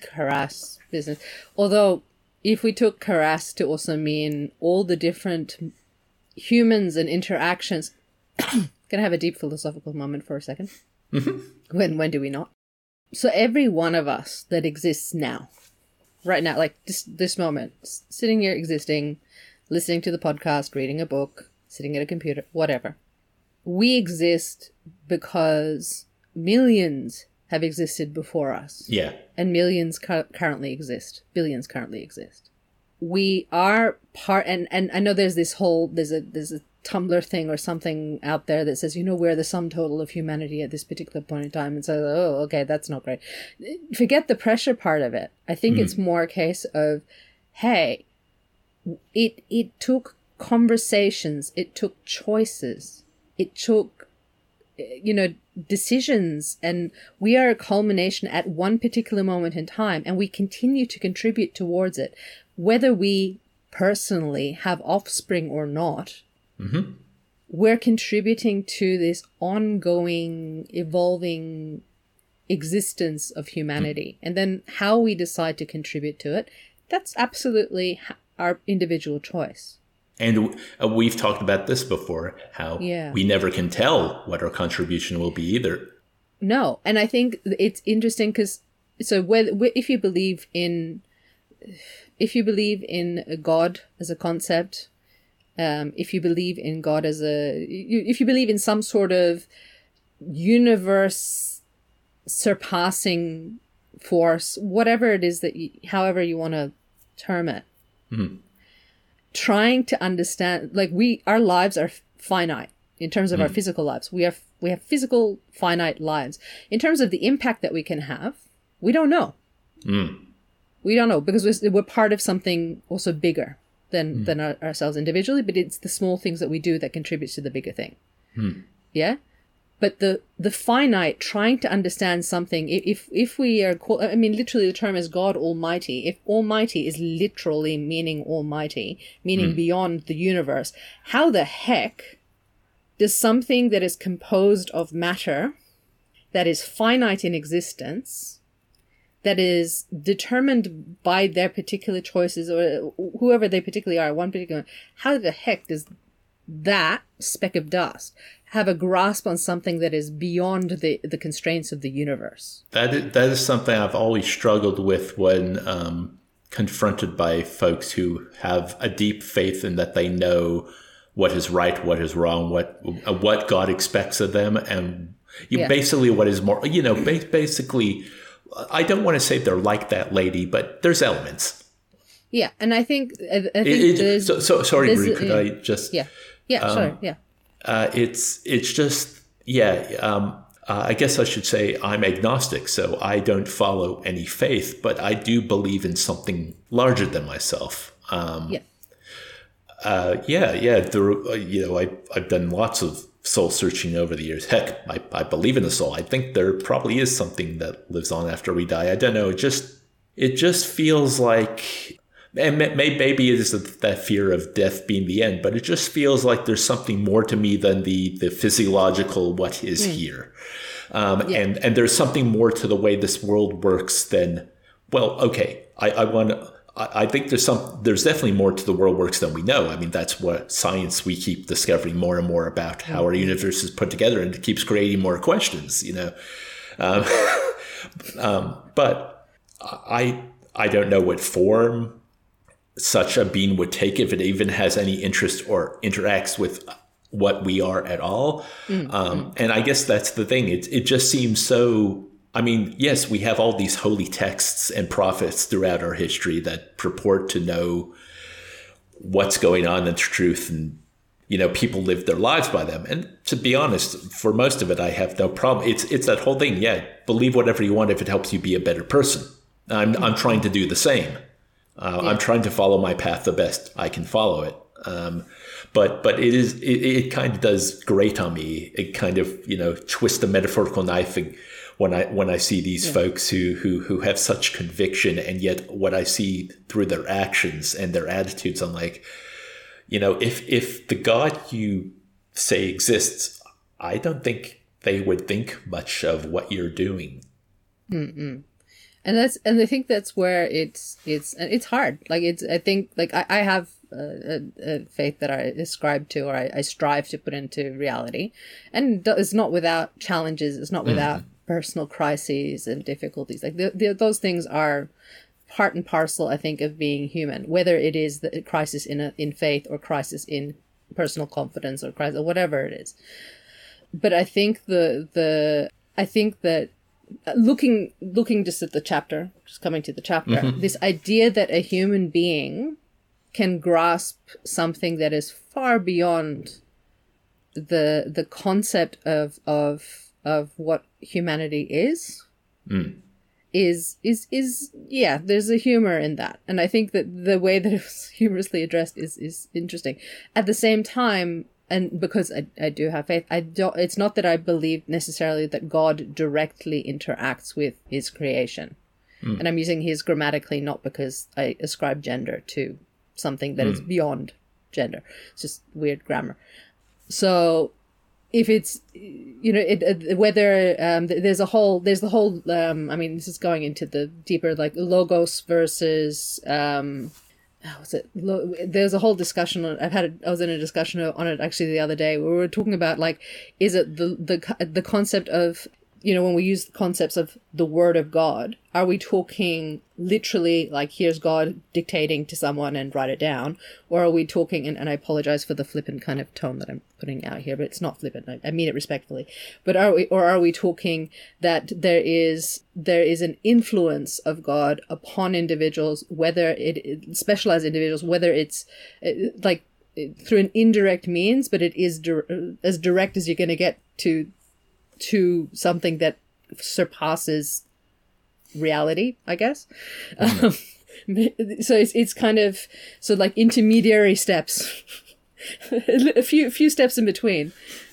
karass business. Although if we took karass to also mean all the different humans and interactions gonna have a deep philosophical moment for a 2nd When when do we not? So every one of us that exists now, right now, like this this moment, s- sitting here existing, listening to the podcast, reading a book, sitting at a computer, whatever. We exist because millions have existed before us. Yeah. and millions cu- currently exist. Billions currently exist. We are part and and i know there's this whole there's a there's a tumblr thing or something out there that says you know we're the sum total of humanity at this particular point in time. And so oh okay that's not great. Forget the pressure part of it. I think mm-hmm. it's more a case of hey it it took conversations it took choices. It took you know decisions. And we are a culmination at one particular moment in time and we continue to contribute towards it whether we personally have offspring or not. Mm-hmm. We're contributing to this ongoing evolving existence of humanity. Mm. And then how we decide to contribute to it that's absolutely our individual choice And uh, we've talked about this before how Yeah. we never can tell what our contribution will be either. No, and I think it's interesting because so whether if you believe in if you believe in God as a concept, um, if you believe in God as a if you believe in some sort of universe surpassing force, whatever it is that you, however you want to term it, trying to understand like we our lives are finite in terms of our hmm. physical lives. We are we have physical finite lives. In terms of the impact that we can have, we don't know. Hmm. We don't know because we're, we're part of something also bigger than hmm. than our, ourselves individually. But it's the small things that we do that contributes to the bigger thing. Yeah. But the the finite trying to understand something. If if we are, call, I mean, literally the term is God Almighty. If Almighty is literally meaning Almighty, meaning hmm. beyond the universe, how the heck does something that is composed of matter, that is finite in existence, that is determined by their particular choices or whoever they particularly are, one particular, how the heck does that speck of dust have a grasp on something that is beyond the, the constraints of the universe? That is, that is something I've always struggled with when um, confronted by folks who have a deep faith in that they know what is right, what is wrong, what what God expects of them, and you, Yeah. basically what is more. You know, basically, I don't want to say they're like that lady, but there's elements. Yeah, and I think I, think It- it- so, so sorry, there's- could yeah. I just yeah yeah sure yeah uh, it's it's just yeah. Um, uh, I guess I should say I'm agnostic, so I don't follow any faith, but I do believe in something larger than myself. Um, yeah uh, yeah, yeah. There, uh, you know, I I've done lots of soul searching over the years. Heck, I, I believe in the soul. I think there probably is something that lives on after we die. I don't know. It just it just feels like and maybe it is that fear of death being the end, but it just feels like there's something more to me than the the physiological what is mm. here, um, yeah. and and there's something more to the way this world works than well, okay, I, I want. I think there's some. There's definitely more to the world works than we know. I mean, that's what science we keep discovering more and more about how our mm-hmm. universe is put together, and it keeps creating more questions. You know, um, um, but I I don't know what form such a being would take if it even has any interest or interacts with what we are at all. Mm-hmm. Um, and I guess that's the thing. It it just seems so I mean, yes, we have all these holy texts and prophets throughout our history that purport to know what's going on in truth and you know people live their lives by them and to be honest for most of it i have no problem it's it's that whole thing yeah believe whatever you want if it helps you be a better person i'm i'm trying to do the same uh, yeah. i'm trying to follow my path the best i can follow it um, but but it is it, it kind of does grate on me it kind of you know twist the metaphorical knife and when I when I see these yeah. folks who who who have such conviction and yet what I see through their actions and their attitudes, I'm like, you know, if if the God you say exists, I don't think they would think much of what you're doing. Mm-mm. And that's and I think that's where it's it's it's hard. Like it's I think like I, I have a, a, faith that I ascribe to or I, I, strive to put into reality, and it's not without challenges. It's not mm. without mm personal crises and difficulties. Like the, the, those things are part and parcel, I think, of being human. Whether it is the crisis in a, in faith or crisis in personal confidence or crisis or whatever it is. But I think the the I think that looking looking just at the chapter, just coming to the chapter, mm-hmm. this idea that a human being can grasp something that is far beyond the the concept of of of what humanity is mm. is is is yeah there's a humor in that and i think that the way that it was humorously addressed is is interesting at the same time and because I, I do have faith i don't it's not that i believe necessarily that god directly interacts with his creation mm. and i'm using his grammatically not because i ascribe gender to something that mm. is beyond gender it's just weird grammar so if it's you know it, whether um, there's a whole there's the whole um, I mean this is going into the deeper like logos versus um, was it there's a whole discussion on I've had a, I was in a discussion on it actually the other day where we were talking about like is it the the the concept of you know, when we use the concepts of the word of God, are we talking literally like here's God dictating to someone and write it down? Or are we talking, and, and I apologize for the flippant kind of tone that I'm putting out here, but it's not flippant. I, I mean it respectfully. But are we, or are we talking that there is, there is an influence of God upon individuals, whether it, specialized individuals, whether it's like through an indirect means, but it is di- as direct as you're going to get to to something that surpasses reality, I guess. Mm-hmm. Um, so it's it's kind of so like intermediary steps, a few few steps in between,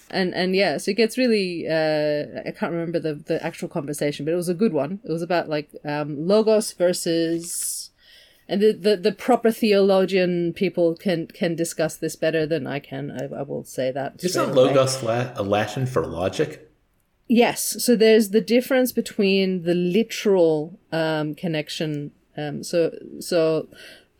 and and yeah, so it gets really uh, I can't remember the the actual conversation, but it was a good one. It was about like um, logos versus. And the, the, the proper theologian people can can discuss this better than I can. I, I will say that. Isn't logos la- Latin for logic? Yes. So there's the difference between the literal um, connection. Um, so so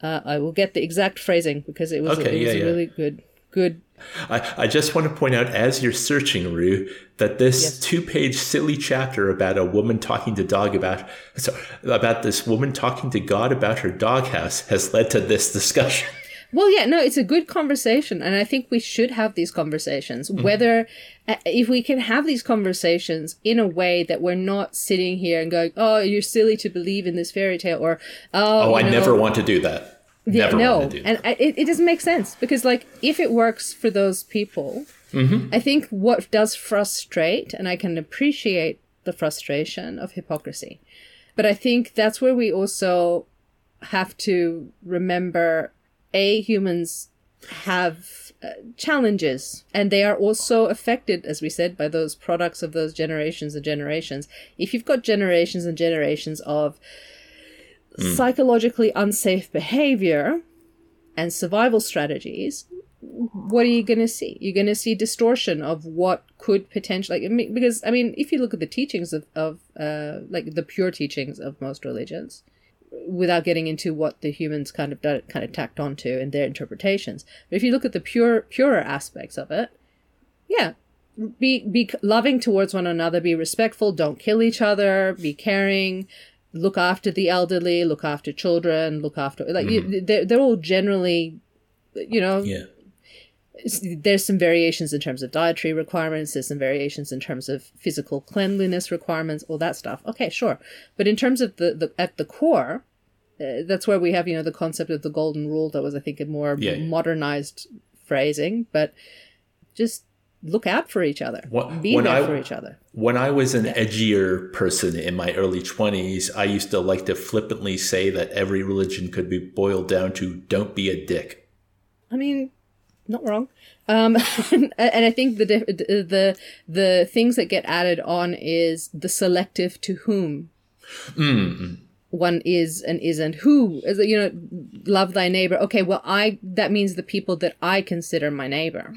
uh, I will get the exact phrasing because it was, okay, it was yeah, a really good good. I, I just want to point out as you're searching, Roo, that this yes. two page silly chapter about a woman talking to dog about sorry, about this woman talking to God about her doghouse has led to this discussion. Well, yeah, no, it's a good conversation, and I think we should have these conversations. Mm-hmm. Whether uh, if we can have these conversations in a way that we're not sitting here and going, "Oh, you're silly to believe in this fairy tale," or "Oh, oh I know, never want to do that." Yeah, never no, and it, it doesn't make sense because, like, if it works for those people, mm-hmm. I think what does frustrate, and I can appreciate the frustration of hypocrisy, but I think that's where we also have to remember a humans have uh, challenges and they are also affected as we said by those products of those generations and generations if you've got generations and generations of psychologically unsafe behavior and survival strategies what are you going to see you're going to see distortion of what could potentially like, because i mean if you look at the teachings of, of uh, like the pure teachings of most religions without getting into what the humans kind of kind of tacked onto and their interpretations. But if you look at the pure purer aspects of it, yeah, be be loving towards one another, be respectful, don't kill each other, be caring, look after the elderly, look after children, look after like you, they're they're all generally, you know, Yeah. there's some variations in terms of dietary requirements there's some variations in terms of physical cleanliness requirements all that stuff okay sure but in terms of the, the at the core uh, that's where we have you know the concept of the golden rule that was i think a more Yeah, yeah. modernized phrasing but just look out for each other What- be when there I- for each other When I was an edgier person in my early 20s, I used to like to flippantly say that every religion could be boiled down to don't be a dick. I mean, not wrong. Um, and, and I think the the the things that get added on is the selective to whom one is and isn't. Who is you know? Love thy neighbor. Okay, well, I that means the people that I consider my neighbor.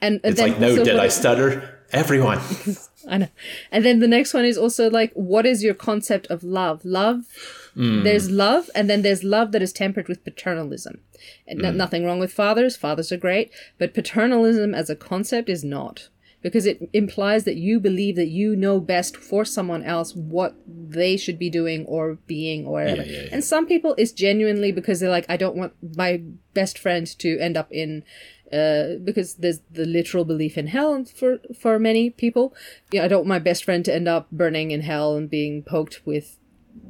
And, and It's then- like, no, did I stutter? Everyone. I know. And then the next one is also like, what is your concept of love? Love, hmm. there's love, and then there's love that is tempered with paternalism. And no- hmm. nothing wrong with fathers, fathers are great, but paternalism as a concept is not. Because it implies that you believe that you know best for someone else what they should be doing or being or whatever. yeah, yeah. And some people it's genuinely because they're like, I don't want my best friend to end up in uh, because there's the literal belief in hell for for many people. Yeah, I don't want my best friend to end up burning in hell and being poked with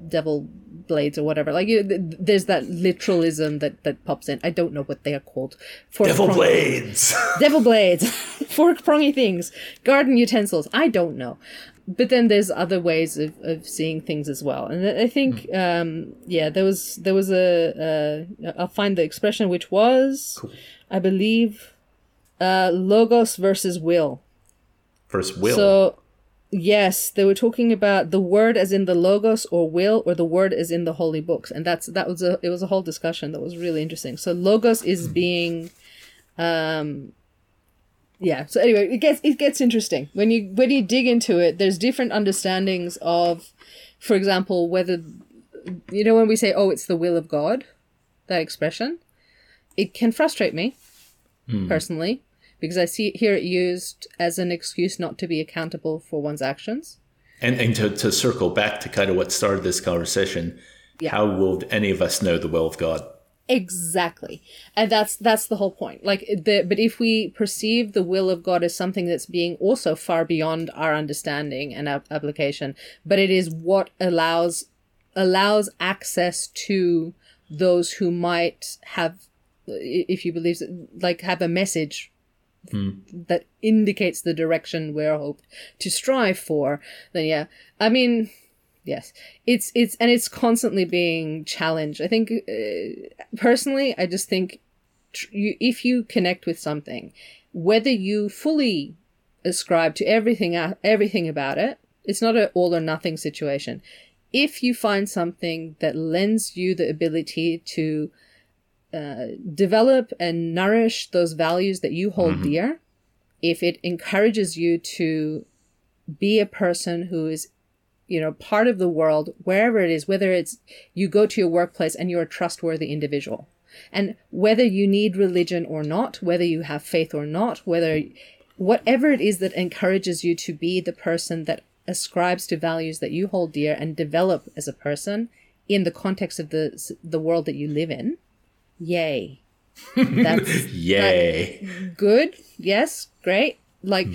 devil blades or whatever. Like you, th- there's that literalism that that pops in. I don't know what they are called. Fork Devil prong- blades. devil blades, fork prongy things, garden utensils. I don't know. But then there's other ways of, of seeing things as well, and I think, um, yeah, there was there was a, uh, I'll find the expression which was, I believe, uh, logos versus will. First will. So, yes, they were talking about the word as in the logos or will, or the word as in the holy books, and that's that was a it was a whole discussion that was really interesting. So, logos is being, um, yeah. So anyway, it gets it gets interesting when you when you dig into it. There's different understandings of, for example, whether you know when we say, "Oh, it's the will of God," that expression, it can frustrate me hmm. personally because I see hear it used as an excuse not to be accountable for one's actions. and and to, to circle back to kind of what started this conversation, Yeah. how will any of us know the will of God? Exactly. And that's that's the whole point. Like the but if we perceive the will of God as something that's being also far beyond our understanding and ap- application, but it is what allows allows access to those who might have if you believe like have a message that indicates the direction we're hoped to strive for, then yeah. I mean, yes, it's it's and it's constantly being challenged. I think uh, personally, I just think tr- you, if you connect with something, whether you fully ascribe to everything everything about it, it's not an all or nothing situation. If you find something that lends you the ability to uh, develop and nourish those values that you hold dear, if it encourages you to be a person who is you know part of the world wherever it is whether it's you go to your workplace and you're a trustworthy individual. And whether you need religion or not whether you have faith or not whether whatever it is that encourages you to be the person that ascribes to values that you hold dear and develop as a person in the context of the the world that you live in yay. That's Yay. good. Yes. Great. Like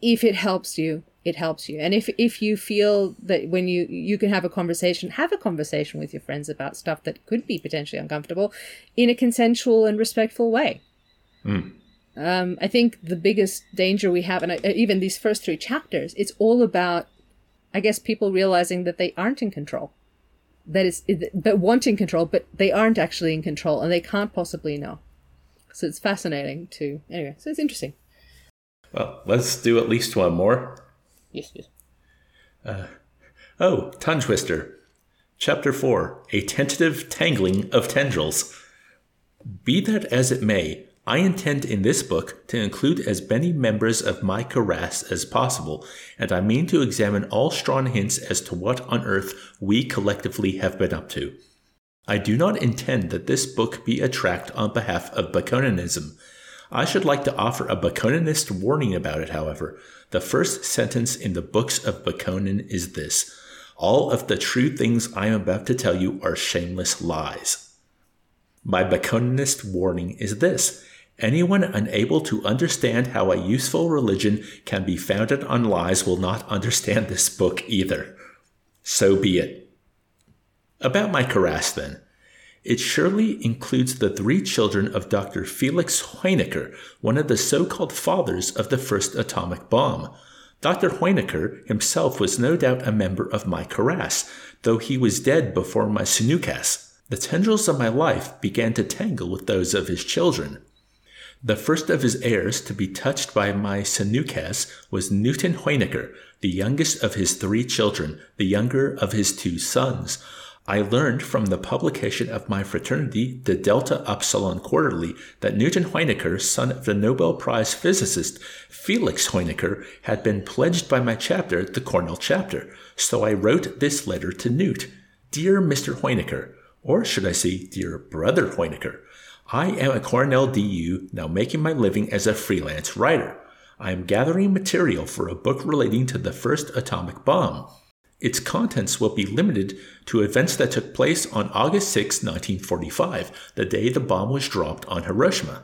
if it helps you it helps you. And if if you feel that when you you can have a conversation have a conversation with your friends about stuff that could be potentially uncomfortable in a consensual and respectful way. Um, I think the biggest danger we have, and I, even these first three chapters, it's all about, I guess, people realizing that they aren't in control. That is, but wanting control, but they aren't actually in control, and they can't possibly know. So it's fascinating too. Anyway, so it's interesting. Well, let's do at least one more. Yes, yes. Uh, Oh, Tongue Twister. Chapter 4 A Tentative Tangling of Tendrils. Be that as it may, I intend in this book to include as many members of my Karass as possible, and I mean to examine all strong hints as to what on earth we collectively have been up to. I do not intend that this book be a tract on behalf of Bokononism. I should like to offer a Bokononist warning about it, however. The first sentence in the books of Bokonon is this All of the true things I am about to tell you are shameless lies. My Bokononist warning is this anyone unable to understand how a useful religion can be founded on lies will not understand this book either. So be it. About my Karass, then. It surely includes the three children of Dr. Felix Hoenikker, one of the so called fathers of the first atomic bomb. Dr. Hoenikker himself was no doubt a member of my Karass, though he was dead before my sinookas. The tendrils of my life began to tangle with those of his children. The first of his heirs to be touched by my sinookas was Newton Hoenikker, the youngest of his three children, the younger of his two sons. I learned from the publication of my fraternity, the Delta Upsilon Quarterly, that Newton Hoenikker, son of the Nobel Prize physicist Felix Hoenikker, had been pledged by my chapter, the Cornell chapter. So I wrote this letter to Newt. Dear Mr. Hoenikker, or should I say, dear brother Hoenikker, I am a Cornell DU now making my living as a freelance writer. I am gathering material for a book relating to the first atomic bomb. Its contents will be limited to events that took place on August 6, 1945, the day the bomb was dropped on Hiroshima.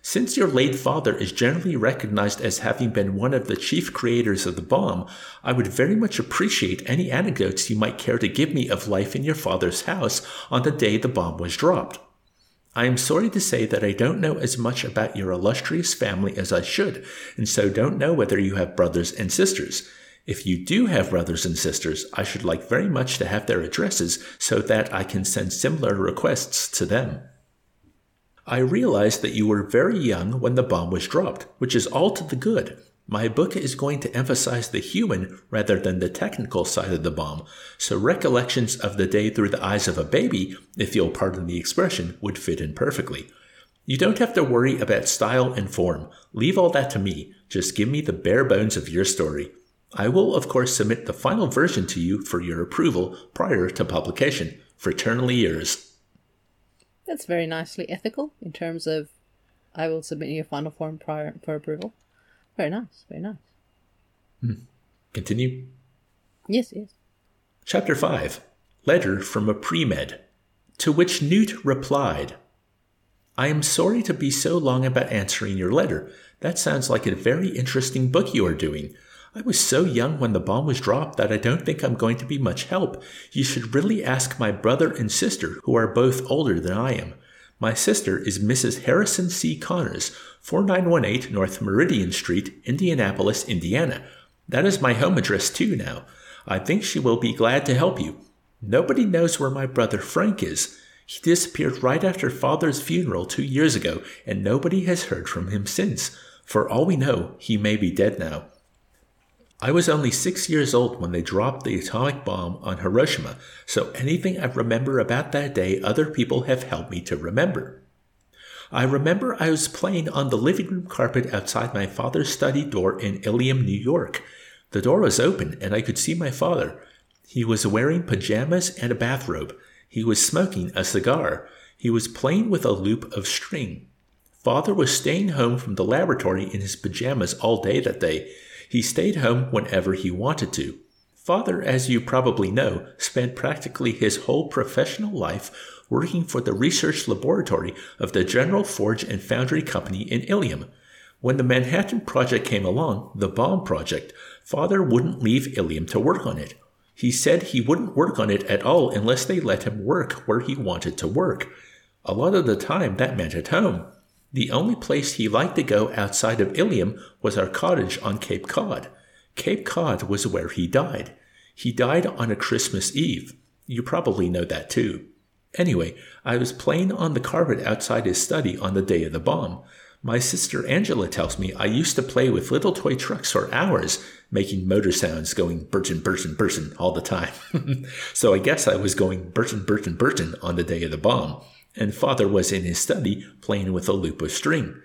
Since your late father is generally recognized as having been one of the chief creators of the bomb, I would very much appreciate any anecdotes you might care to give me of life in your father's house on the day the bomb was dropped. I am sorry to say that I don't know as much about your illustrious family as I should, and so don't know whether you have brothers and sisters. If you do have brothers and sisters, I should like very much to have their addresses so that I can send similar requests to them. I realize that you were very young when the bomb was dropped, which is all to the good. My book is going to emphasize the human rather than the technical side of the bomb, so recollections of the day through the eyes of a baby, if you'll pardon the expression, would fit in perfectly. You don't have to worry about style and form. Leave all that to me. Just give me the bare bones of your story. I will, of course, submit the final version to you for your approval prior to publication. Fraternally yours. That's very nicely ethical in terms of I will submit you a final form prior for approval. Very nice, very nice. Hmm. Continue. Yes, yes. Chapter 5 Letter from a Pre-Med. To which Newt replied, I am sorry to be so long about answering your letter. That sounds like a very interesting book you are doing. I was so young when the bomb was dropped that I don't think I'm going to be much help. You should really ask my brother and sister, who are both older than I am. My sister is Mrs. Harrison C. Conners, 4918 North Meridian Street, Indianapolis, Indiana. That is my home address too now. I think she will be glad to help you. Nobody knows where my brother Frank is. He disappeared right after father's funeral two years ago, and nobody has heard from him since. For all we know, he may be dead now. I was only six years old when they dropped the atomic bomb on Hiroshima, so anything I remember about that day other people have helped me to remember. I remember I was playing on the living room carpet outside my father's study door in Ilium, New York. The door was open and I could see my father. He was wearing pajamas and a bathrobe. He was smoking a cigar. He was playing with a loop of string. Father was staying home from the laboratory in his pajamas all day that day. He stayed home whenever he wanted to. Father, as you probably know, spent practically his whole professional life working for the research laboratory of the General Forge and Foundry Company in Ilium. When the Manhattan Project came along, the bomb project, Father wouldn't leave Ilium to work on it. He said he wouldn't work on it at all unless they let him work where he wanted to work. A lot of the time that meant at home. The only place he liked to go outside of Ilium was our cottage on Cape Cod. Cape Cod was where he died. He died on a Christmas Eve. You probably know that too. Anyway, I was playing on the carpet outside his study on the day of the bomb. My sister Angela tells me I used to play with little toy trucks for hours, making motor sounds going Burton, Burton, Burton all the time. so I guess I was going Burton, Burton, Burton on the day of the bomb, and father was in his study playing with a loop of string.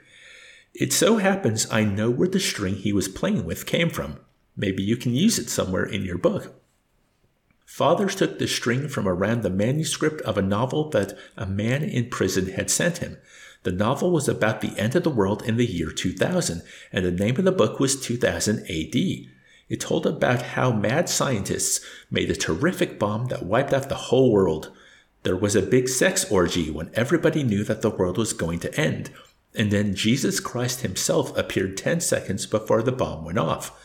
It so happens I know where the string he was playing with came from. Maybe you can use it somewhere in your book. Father took the string from around the manuscript of a novel that a man in prison had sent him. The novel was about the end of the world in the year 2000, and the name of the book was 2000 AD. It told about how mad scientists made a terrific bomb that wiped out the whole world. There was a big sex orgy when everybody knew that the world was going to end, and then Jesus Christ himself appeared 10 seconds before the bomb went off.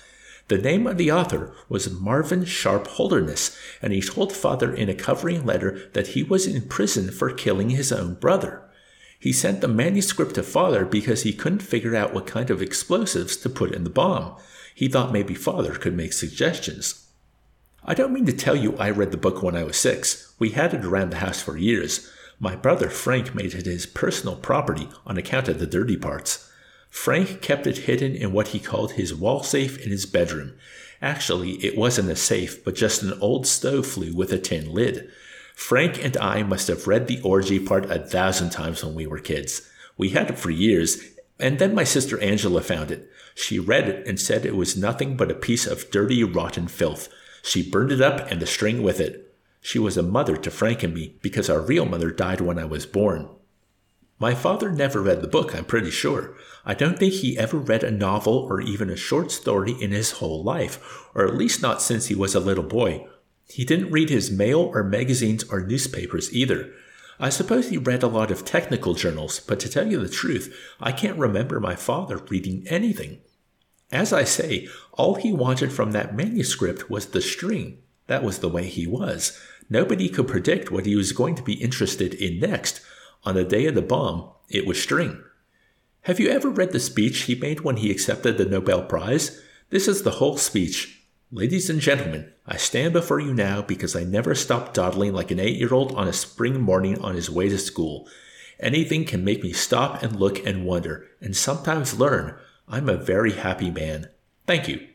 The name of the author was Marvin Sharp Holderness, and he told Father in a covering letter that he was in prison for killing his own brother. He sent the manuscript to Father because he couldn't figure out what kind of explosives to put in the bomb. He thought maybe Father could make suggestions. I don't mean to tell you I read the book when I was six. We had it around the house for years. My brother Frank made it his personal property on account of the dirty parts. Frank kept it hidden in what he called his wall safe in his bedroom. Actually, it wasn't a safe, but just an old stove flue with a tin lid. Frank and I must have read the orgy part a thousand times when we were kids. We had it for years, and then my sister Angela found it. She read it and said it was nothing but a piece of dirty, rotten filth. She burned it up and the string with it. She was a mother to Frank and me because our real mother died when I was born. My father never read the book, I'm pretty sure. I don't think he ever read a novel or even a short story in his whole life, or at least not since he was a little boy. He didn't read his mail or magazines or newspapers either. I suppose he read a lot of technical journals, but to tell you the truth, I can't remember my father reading anything. As I say, all he wanted from that manuscript was the string. That was the way he was. Nobody could predict what he was going to be interested in next. On the day of the bomb, it was string. Have you ever read the speech he made when he accepted the Nobel Prize? This is the whole speech. Ladies and gentlemen, I stand before you now because I never stopped dawdling like an eight year old on a spring morning on his way to school. Anything can make me stop and look and wonder, and sometimes learn. I'm a very happy man. Thank you.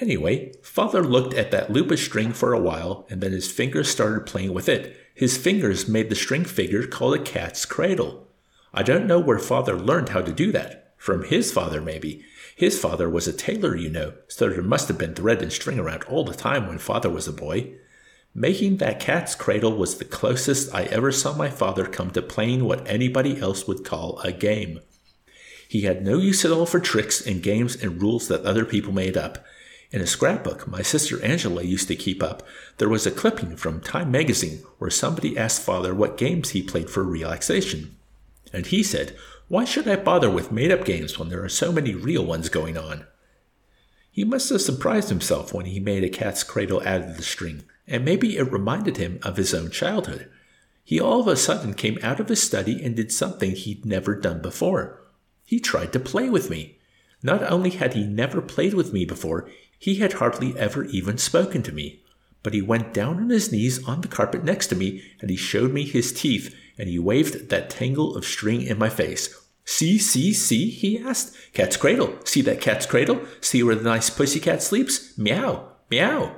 Anyway, father looked at that loop of string for a while, and then his fingers started playing with it. His fingers made the string figure called a cat's cradle. I don't know where father learned how to do that. From his father, maybe. His father was a tailor, you know, so there must have been thread and string around all the time when father was a boy. Making that cat's cradle was the closest I ever saw my father come to playing what anybody else would call a game. He had no use at all for tricks and games and rules that other people made up. In a scrapbook my sister Angela used to keep up, there was a clipping from Time magazine where somebody asked father what games he played for relaxation. And he said, why should I bother with made up games when there are so many real ones going on? He must have surprised himself when he made a cat's cradle out of the string, and maybe it reminded him of his own childhood. He all of a sudden came out of his study and did something he'd never done before. He tried to play with me. Not only had he never played with me before, he had hardly ever even spoken to me. But he went down on his knees on the carpet next to me, and he showed me his teeth, and he waved that tangle of string in my face. See, see, see? he asked. Cat's cradle. See that cat's cradle? See where the nice pussy cat sleeps? Meow, meow.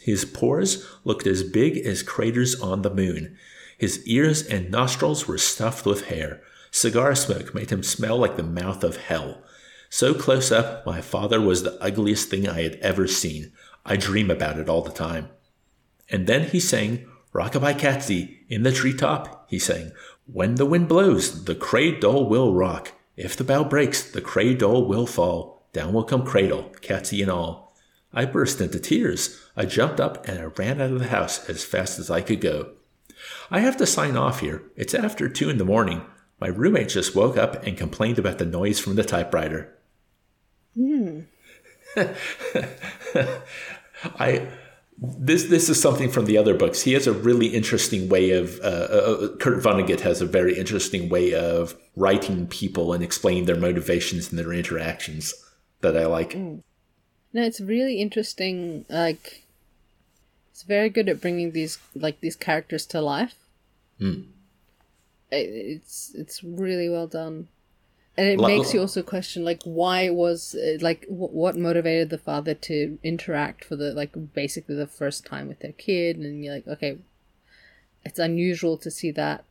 His pores looked as big as craters on the moon. His ears and nostrils were stuffed with hair. Cigar smoke made him smell like the mouth of hell. So close up, my father was the ugliest thing I had ever seen. I dream about it all the time. And then he sang, Rockabye Catsy, in the treetop, he sang, when the wind blows, the cradle will rock. If the bough breaks, the cradle will fall. Down will come cradle, catsy and all. I burst into tears. I jumped up and I ran out of the house as fast as I could go. I have to sign off here. It's after two in the morning. My roommate just woke up and complained about the noise from the typewriter. Hmm. I this this is something from the other books. He has a really interesting way of uh, uh, Kurt Vonnegut has a very interesting way of writing people and explaining their motivations and their interactions that I like. Mm. No, it's really interesting. Like, it's very good at bringing these like these characters to life. It's it's really well done, and it Lo- makes you also question like why was uh, like w- what motivated the father to interact for the like basically the first time with their kid, and you're like okay, it's unusual to see that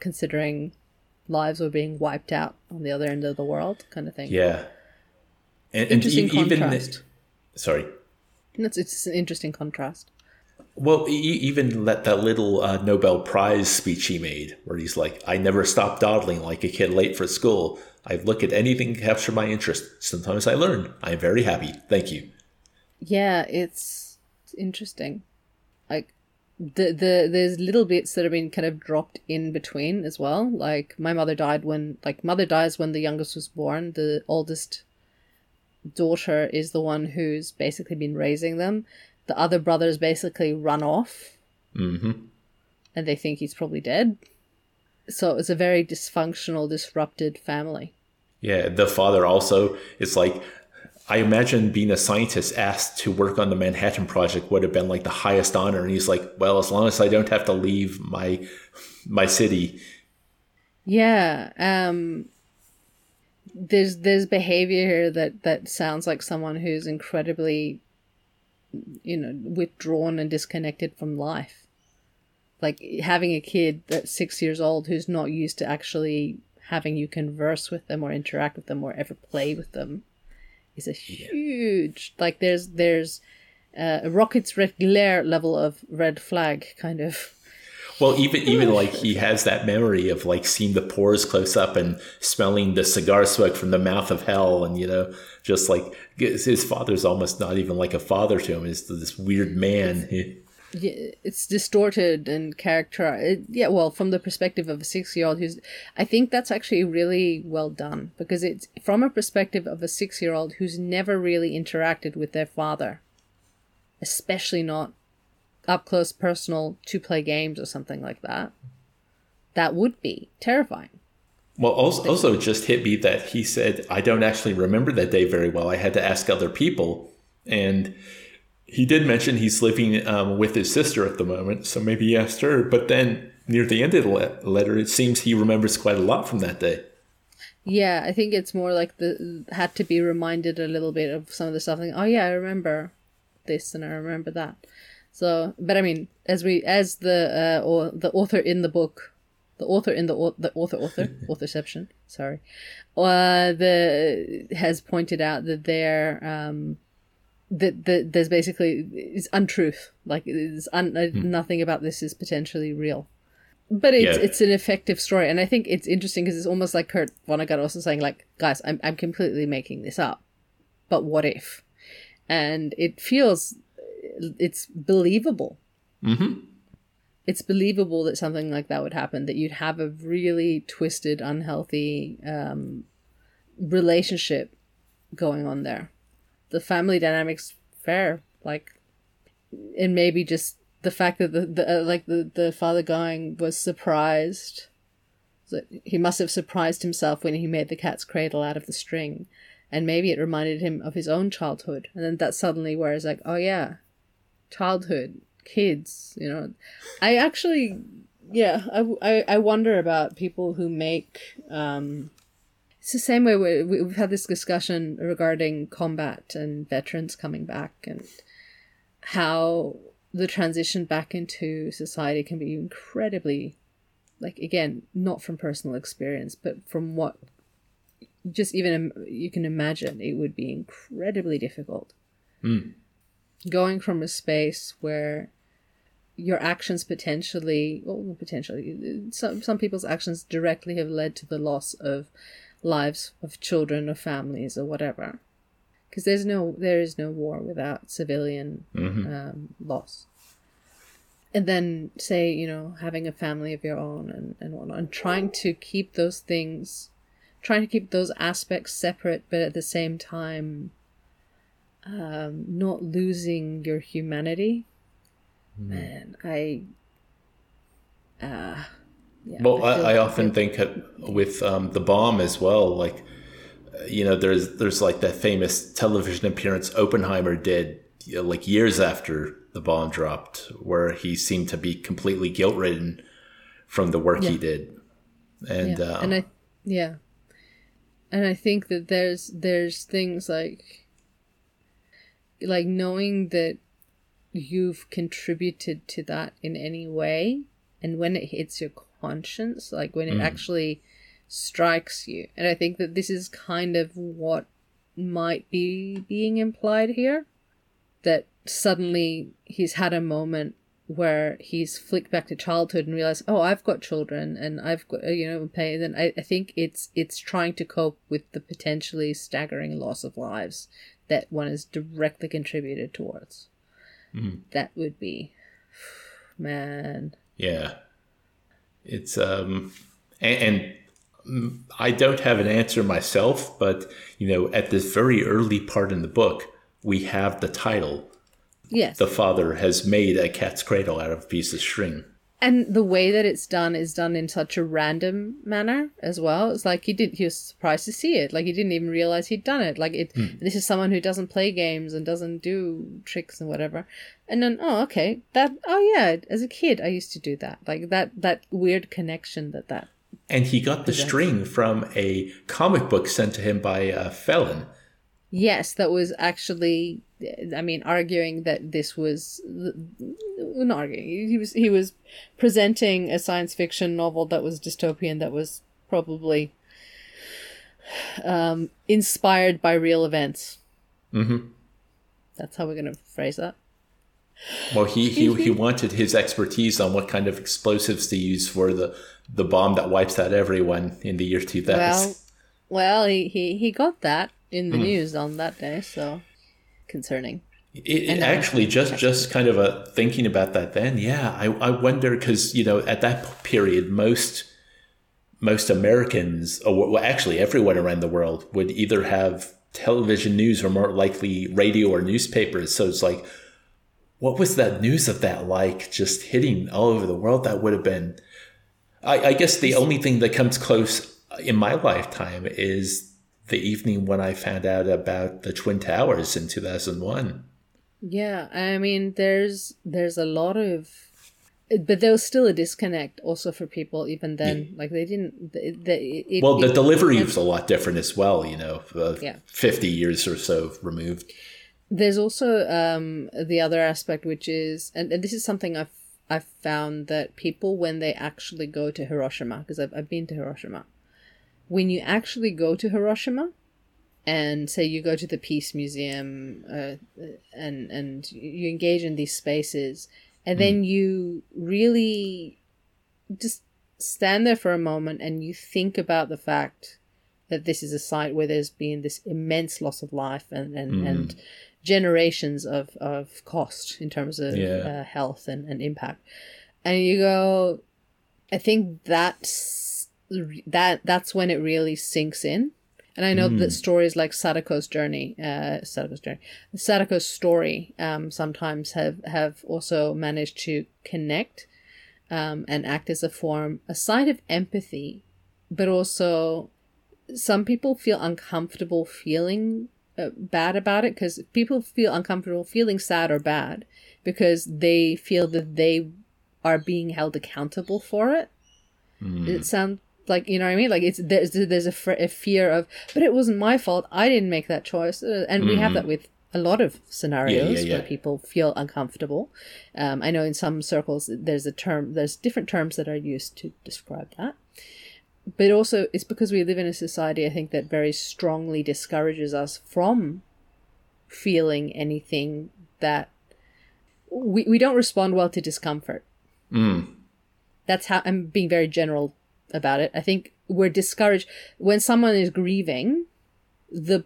considering lives were being wiped out on the other end of the world, kind of thing. Yeah. And, Interesting even contrast. sorry. And it's it's an interesting contrast. Well, e- even that that little uh, Nobel Prize speech he made, where he's like, "I never stopped dawdling like a kid late for school. I look at anything to capture my interest. Sometimes I learn. I am very happy. Thank you." Yeah, it's, it's interesting. Like the the there's little bits that have been kind of dropped in between as well. Like my mother died when like mother dies when the youngest was born. The oldest daughter is the one who's basically been raising them. The other brothers basically run off Mm-hmm. and they think he's probably dead. So it was a very dysfunctional, disrupted family. Yeah, the father also is like, I imagine being a scientist asked to work on the Manhattan Project would have been like the highest honor, and he's like, well, as long as I don't have to leave my my city. Yeah, um there's there's behavior here that that sounds like someone who's incredibly you know, withdrawn and disconnected from life. Like having a kid that's 6 years old who's not used to actually having you converse with them or interact with them or ever play with them is a huge like there's there's uh, a rocket's red glare level of red flag kind of Well, even even like he has that memory of like seeing the pores close up and smelling the cigar smoke from the mouth of hell, and you know, just like his father's almost not even like a father to him. Is this weird man? It's distorted and character yeah well from the perspective of a six year old who's i think that's actually really well done because it's from a perspective of a six year old who's never really interacted with their father especially not up close personal to play games or something like that that would be terrifying Well, also, also just hit me that he said, I don't actually remember that day very well. I had to ask other people. And he did mention he's living um, with his sister at the moment. So maybe he asked her. But then near the end of the le- letter, it seems he remembers quite a lot from that day. yeah i think it's more like the had to be reminded a little bit of some of the stuff like oh yeah i remember this and i remember that so but i mean as we as the uh or the author in the book the author in the au- the author author authorception sorry uh the has pointed out that there um that, that there's basically it's untruth. Like it's un, uh, nothing about this is potentially real. But it's Yeah. it's an effective story. And i think it's interesting because it's almost like kurt vonnegut also saying like guys I'm, I'm completely making this up. But what if? And it feels it's believable. Mm-hmm. it's believable that something like that would happen that you'd have a really twisted unhealthy um, relationship going on there the family dynamics fair like and maybe just the fact that the, the uh, like the, the father going was surprised. That he must have surprised himself when he made the cat's cradle out of the string. And maybe it reminded him of his own childhood. And then that suddenly where it's like oh yeah childhood kids you know. I actually yeah i, I, I wonder about people who make um it's the same way we, we- we've had this discussion regarding combat and veterans coming back and how the transition back into society can be incredibly like again not from personal experience but from what just even you can imagine it would be incredibly difficult. Hmm. Going from a space where your actions potentially well potentially some some people's actions directly have led to the loss of lives of children or families or whatever. Because there's no there is no war without civilian um, loss and then say you know having a family of your own and, and whatnot and trying to keep those things trying to keep those aspects separate but at the same time um, not losing your humanity. Man i uh yeah, Well, feel- I, I often think with um, the bomb as well. Like, you know, there's there's like that famous television appearance Oppenheimer did, you know, like years after the bomb dropped, where he seemed to be completely guilt ridden from the work Yeah. he did. And yeah. uh, and I yeah. And I think that there's there's things like like knowing that you've contributed to that in any way and when it hits your conscience like when it mm. actually strikes you. And i think that this is kind of what might be being implied here that suddenly he's had a moment where he's flicked back to childhood and realized oh i've got children and i've got you know pay then I, I think it's it's trying to cope with the potentially staggering loss of lives that one has directly contributed towards. Mm-hmm. That would be man. Yeah. It's um and, and I don't have an answer myself, but you know, at this very early part in the book, we have the title. yes The father has made a cat's cradle out of a piece of string. And the way that it's done is done in such a random manner as well. It's like he did he was surprised to see it. Like he didn't even realize he'd done it. Like it hmm. this is someone who doesn't play games and doesn't do tricks and whatever. And then oh okay. That oh yeah as a kid i used to do that. Like that that weird connection that that And he got the string from a comic book sent to him by a felon. Yes, that was actually. I mean, arguing that this was not arguing. He was he was presenting a science fiction novel that was dystopian. That was probably um, inspired by real events. Mm-hmm. That's how we're going to phrase that. Well, he, he, he wanted his expertise on what kind of explosives to use for the, the bomb that wipes out everyone in the year 2000. Well, well, he, he, he got that in the news on that day, so concerning. It, it uh, actually just just kind of a thinking about that then yeah i, I wonder because you know at that period most most americans or well actually everyone around the world would either have television news or more likely radio or newspapers. So it's like what was that news of that like just hitting all over the world? That would have been i, I guess the only thing that comes close in my lifetime is the evening when i found out about the twin towers in 2001 Yeah, I mean, there's there's a lot of, but there was still a disconnect also for people even then. Like they didn't. The, the, it, Well, the it- delivery was a lot different as well, you know, uh, Yeah. 50 years or so removed. There's also um, the other aspect, which is, and, and this is something I've I've found that people when they actually go to Hiroshima, because I've I've been to Hiroshima, when you actually go to Hiroshima, and say you go to the Peace Museum, uh, and and you engage in these spaces, and then you really just stand there for a moment and you think about the fact that this is a site where there's been this immense loss of life and and, and generations of, of cost in terms of Yeah. uh, health and, and impact. And you go i think that's that that's when it really sinks in. And i know that stories like sadako's journey uh sadako's journey sadako's story um sometimes have have also managed to connect um, and act as a form, a side of empathy, but also some people feel uncomfortable feeling uh, bad about it because people feel uncomfortable feeling sad or bad because they feel that they are being held accountable for it. It sounds like you know what I mean. Like it's there's there's a, fr- a fear of, but it wasn't my fault. I didn't make that choice, uh, and we have that with a lot of scenarios yeah. where people feel uncomfortable. Um, I know in some circles there's a term, there's different terms that are used to describe that. But also, it's because we live in a society, I think, that very strongly discourages us from feeling anything that we, we don't respond well to discomfort. Mm. That's how I'm being very general about it. I think we're discouraged when someone is grieving. The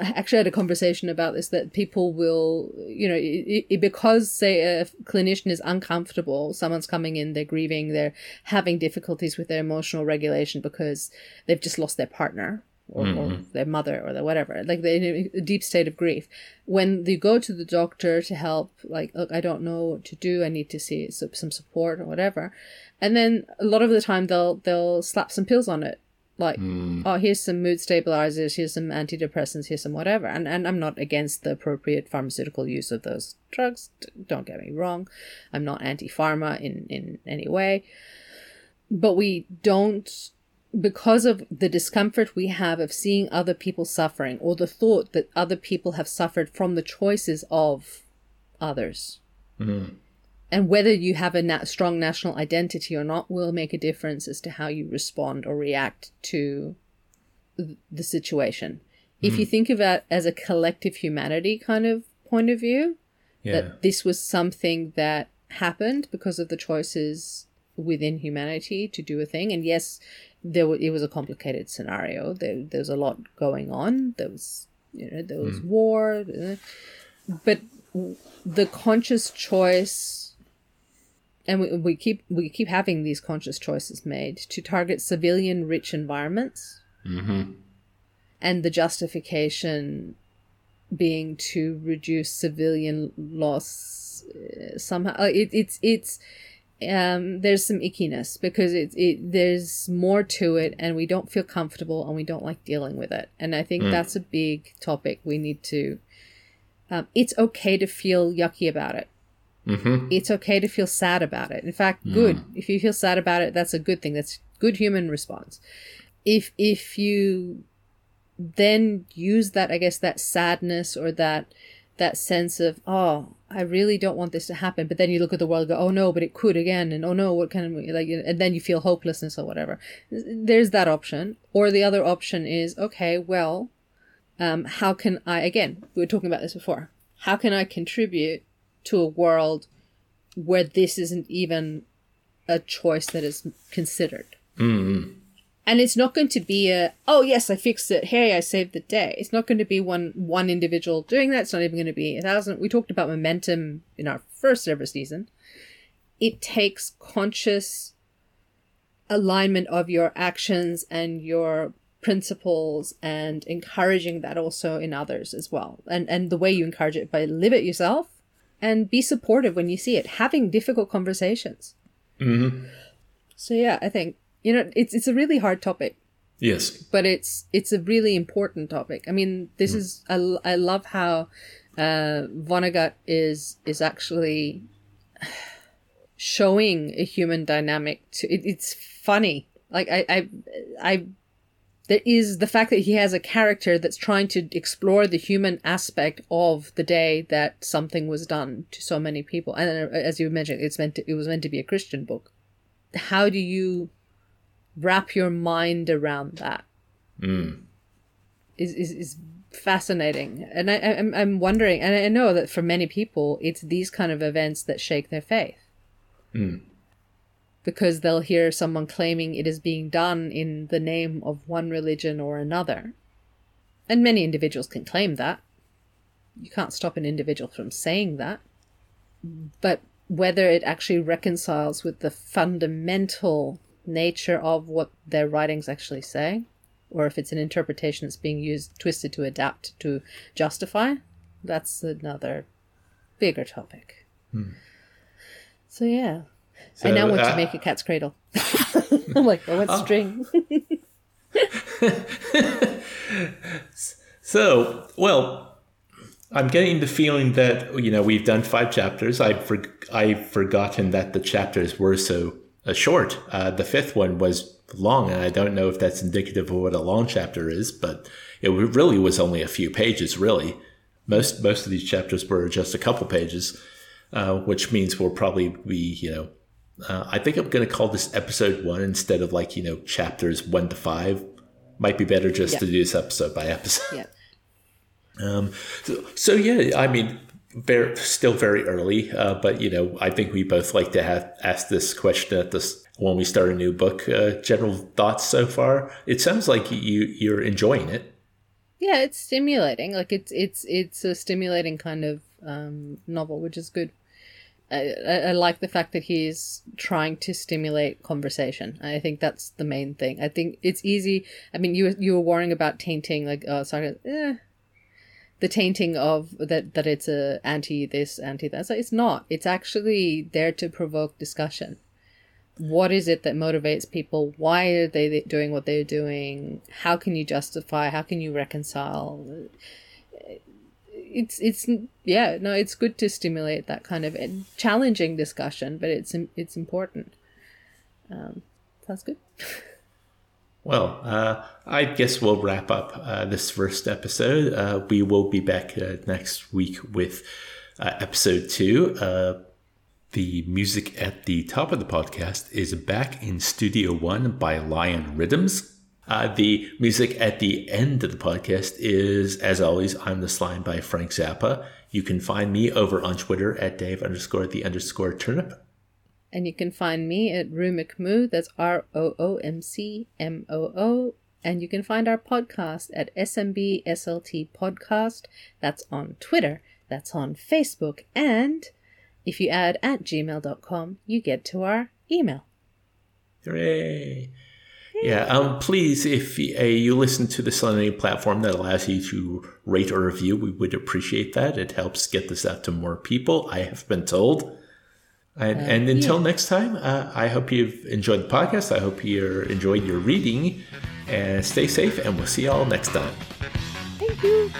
I actually had a conversation about this that people will, you know, it, it, because say a clinician is uncomfortable, someone's coming in, they're grieving, they're having difficulties with their emotional regulation because they've just lost their partner or, or mm-hmm. their mother or their whatever, like they're in a deep state of grief. When they go to the doctor to help, like, look, I don't know what to do, I need to see some some support or whatever, and then a lot of the time they'll they'll slap some pills on it. Like mm. oh here's some mood stabilizers here's some antidepressants here's some whatever and and i'm not against the appropriate pharmaceutical use of those drugs don't get me wrong. I'm not anti-pharma in in any way. But we don't because of the discomfort we have of seeing other people suffering or the thought that other people have suffered from the choices of others mm-hmm. and whether you have a nat- strong national identity or not will make a difference as to how you respond or react to th- the situation if you mm-hmm. think of it as a collective humanity kind of point of view Yeah. that this was something that happened because of the choices within humanity to do a thing. And yes, there wa- it was a complicated scenario. There, there was a lot going on. There was, you know, there was war, uh, but the conscious choice, and we, we keep we keep having these conscious choices made to target civilian rich environments, and the justification being to reduce civilian loss uh, somehow uh, it, it's it's um there's some ickiness because it, it there's more to it and we don't feel comfortable and we don't like dealing with it. And i think that's a big topic we need to um, it's okay to feel yucky about it. It's okay to feel sad about it. In fact good. If you feel sad about it that's a good thing. That's good human response. If if you then use that i guess that sadness or that that sense of oh i really don't want this to happen. But then you look at the world go oh no but it could again and oh no what kind of like and then you feel hopelessness or whatever. There's that option. Or the other option is okay well um, how can i again we were talking about this before. How can i contribute to a world where this isn't even a choice that is considered and it's not going to be a oh yes i fixed it. Hey i saved the day. It's not going to be one one individual doing that. It's not even going to be a thousand. We talked about momentum in our first ever season. It takes conscious alignment of your actions and your principles and encouraging that also in others as well. And and the way you encourage it by live it yourself and be supportive when you see it having difficult conversations. Mm-hmm. so yeah i think you know it's it's a really hard topic Yes. but it's it's a really important topic. I mean, this is I, I love how uh, Vonnegut is is actually showing a human dynamic. To it, it's funny. Like I I I there is the fact that he has a character that's trying to explore the human aspect of the day that something was done to so many people. And uh, as you mentioned, it's meant to, it was meant to be a Christian book. How do you wrap your mind around that. Hmm. Is, is is fascinating. And I, I'm, I'm wondering and i know that for many people it's these kind of events that shake their faith. Hmm. Because they'll hear someone claiming it is being done in the name of one religion or another. And many individuals can claim that. You can't stop an individual from saying that. But whether it actually reconciles with the fundamental nature of what their writings actually say, or if it's an interpretation that's being used, twisted to adapt to justify, that's another bigger topic. So, yeah. I now want uh, to make a cat's cradle. I'm like, oh, what string? So, well, I'm getting the feeling that you know we've done five chapters. I've for, I've forgotten that the chapters were so uh, short. Uh, the fifth one was long, and I don't know if that's indicative of what a long chapter is, but it really was only a few pages. Really, most most of these chapters were just a couple pages, uh, which means we'll probably be you know. Uh, I think I'm going to call this episode one instead of like you know chapters one to five. Might be better just Yeah. to do this episode by episode. yeah. Um, so, so yeah, I mean, very, still very early, uh, but you know, I think we both like to have ask this question at this when we start a new book. Uh, general thoughts so far? It sounds like you you're enjoying it. Yeah, it's stimulating. Like it's it's it's a stimulating kind of um, novel, which is good. I, I, I like the fact that he's trying to stimulate conversation. I think that's the main thing. I think it's easy. I mean, you you were worrying about tainting, like oh, sorry, eh, the tainting of that that it's a anti this anti that. So it's not. It's actually there to provoke discussion. What is it that motivates people? Why are they doing what they're doing? How can you justify? How can you reconcile? It's it's yeah no it's good to stimulate that kind of challenging discussion, but it's it's important. Um, Sounds good. Well, uh, I guess we'll wrap up uh, this first episode. Uh, we will be back uh, next week with uh, episode two. Uh, the music at the top of the podcast is back in Studio One by Lion Rhythms. the music at the end of the podcast is, as always, I'm the Slime by Frank Zappa. You can find me over on Twitter at Dave underscore the underscore turnip. And you can find me at McMoo, that's R O O M C M O O. And you can find our podcast at SMB SLT Podcast. That's on Twitter, that's on Facebook, and if you add at gmail.com, you get to our email. Hooray! Yeah, um, please, if uh, you listen to the Selenity platform that allows you to rate or review, we would appreciate that. It helps get this out to more people, I have been told. And, uh, and until yeah. next time, uh, I hope you've enjoyed the podcast. I hope you're enjoying your reading. And stay safe, and we'll see you all next time. Thank you.